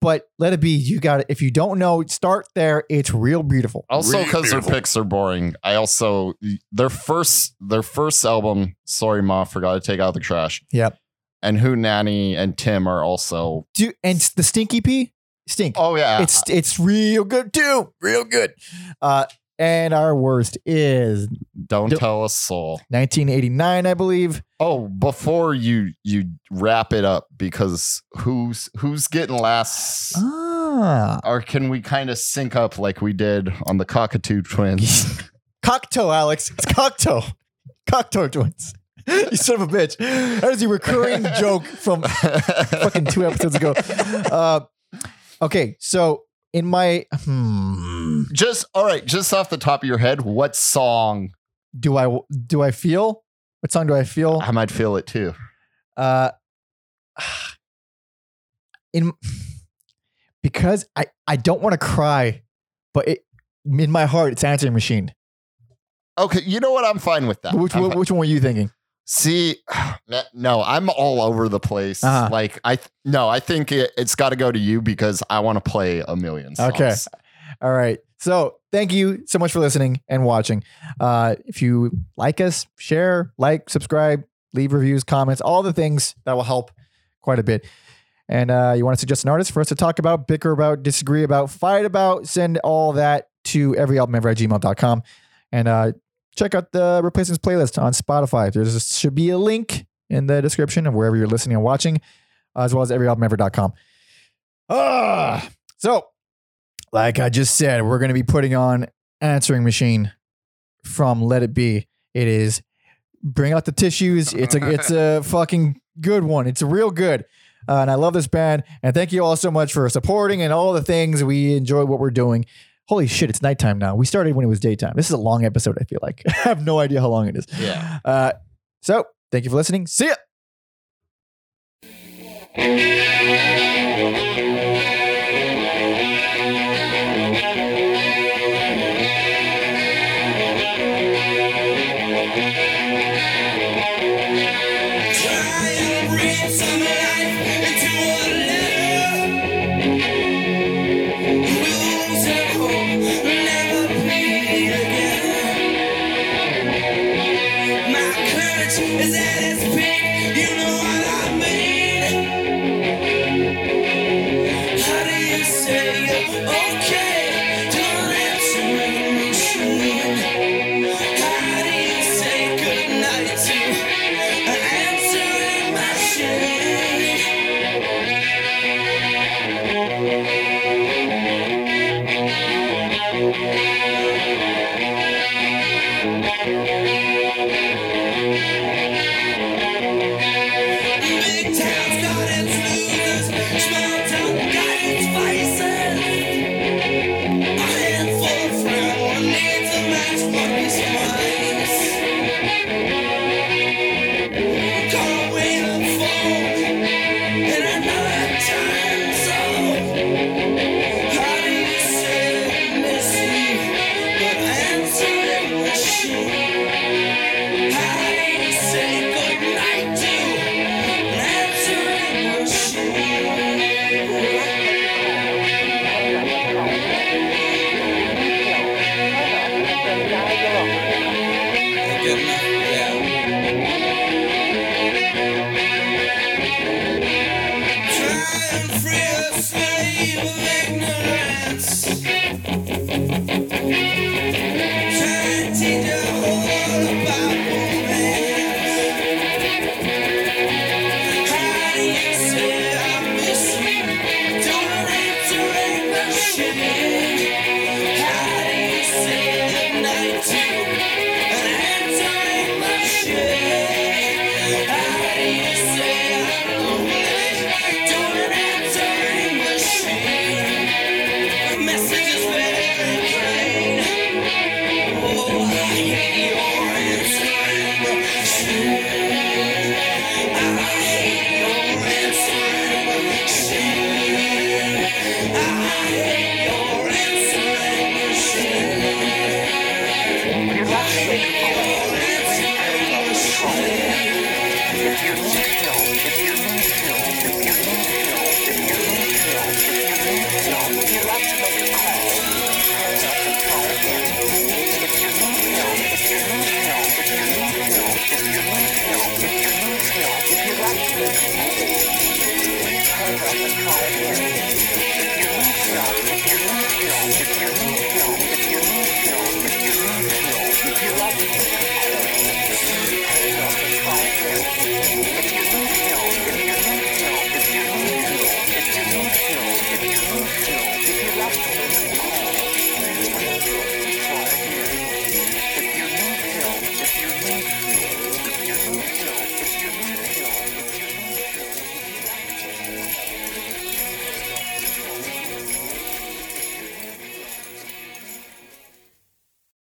but let it be. You got it. If you don't know, start there. It's real beautiful. Also, because their beautiful. picks are boring. I also their first their first album. Sorry, ma, forgot to take out the trash. Yep. And Hootenanny and Tim are also. Do and the Stink EP, stink. Oh yeah, It's it's real good too. Real good. Uh, and our worst is don't do- tell a soul. 1989, I believe. Oh, before you you wrap it up, because who's who's getting last? Ah, Or can we kind of sync up like we did on the Cockatoo Twins? [laughs] Cocktoe, Alex. It's Cocktoe. Cocktoe twins. [laughs] you son of a bitch. That is a recurring [laughs] joke from fucking two episodes ago. Uh, okay, so in my hmm, just all right, just off the top of your head, what song? do I do I feel? What song do I feel? I might feel it too. Uh, [sighs] in because I I don't want to cry, but it in my heart it's answering machine. Okay, you know what? I'm fine with that. Which I'm one, fi- which one were you thinking? See, [sighs] no, I'm all over the place. Uh-huh. Like I, th- no, I think it, it's got to go to you because I want to play a million. Songs. Okay. All right. So thank you so much for listening and watching. Uh, if you like us, share, like, subscribe, leave reviews, comments, all the things that will help quite a bit. And uh, you want to suggest an artist for us to talk about, bicker about, disagree about, fight about, send all that to everyalbumever at gmail.com. And uh, check out the replacements playlist on Spotify. There should be a link in the description of wherever you're listening and watching, as well as everyalbumever.com. Ah, so like I just said, we're going to be putting on answering machine from Let It Be. It is bring out the tissues. It's a it's a [laughs] fucking good one. It's real good. Uh, and I love this band. And thank you all so much for supporting and all the things. We enjoy what we're doing. Holy shit, it's nighttime now. We started when it was daytime. This is a long episode, I feel like. [laughs] I have no idea how long it is. Yeah. Uh, so thank you for listening. See ya. Big town's got its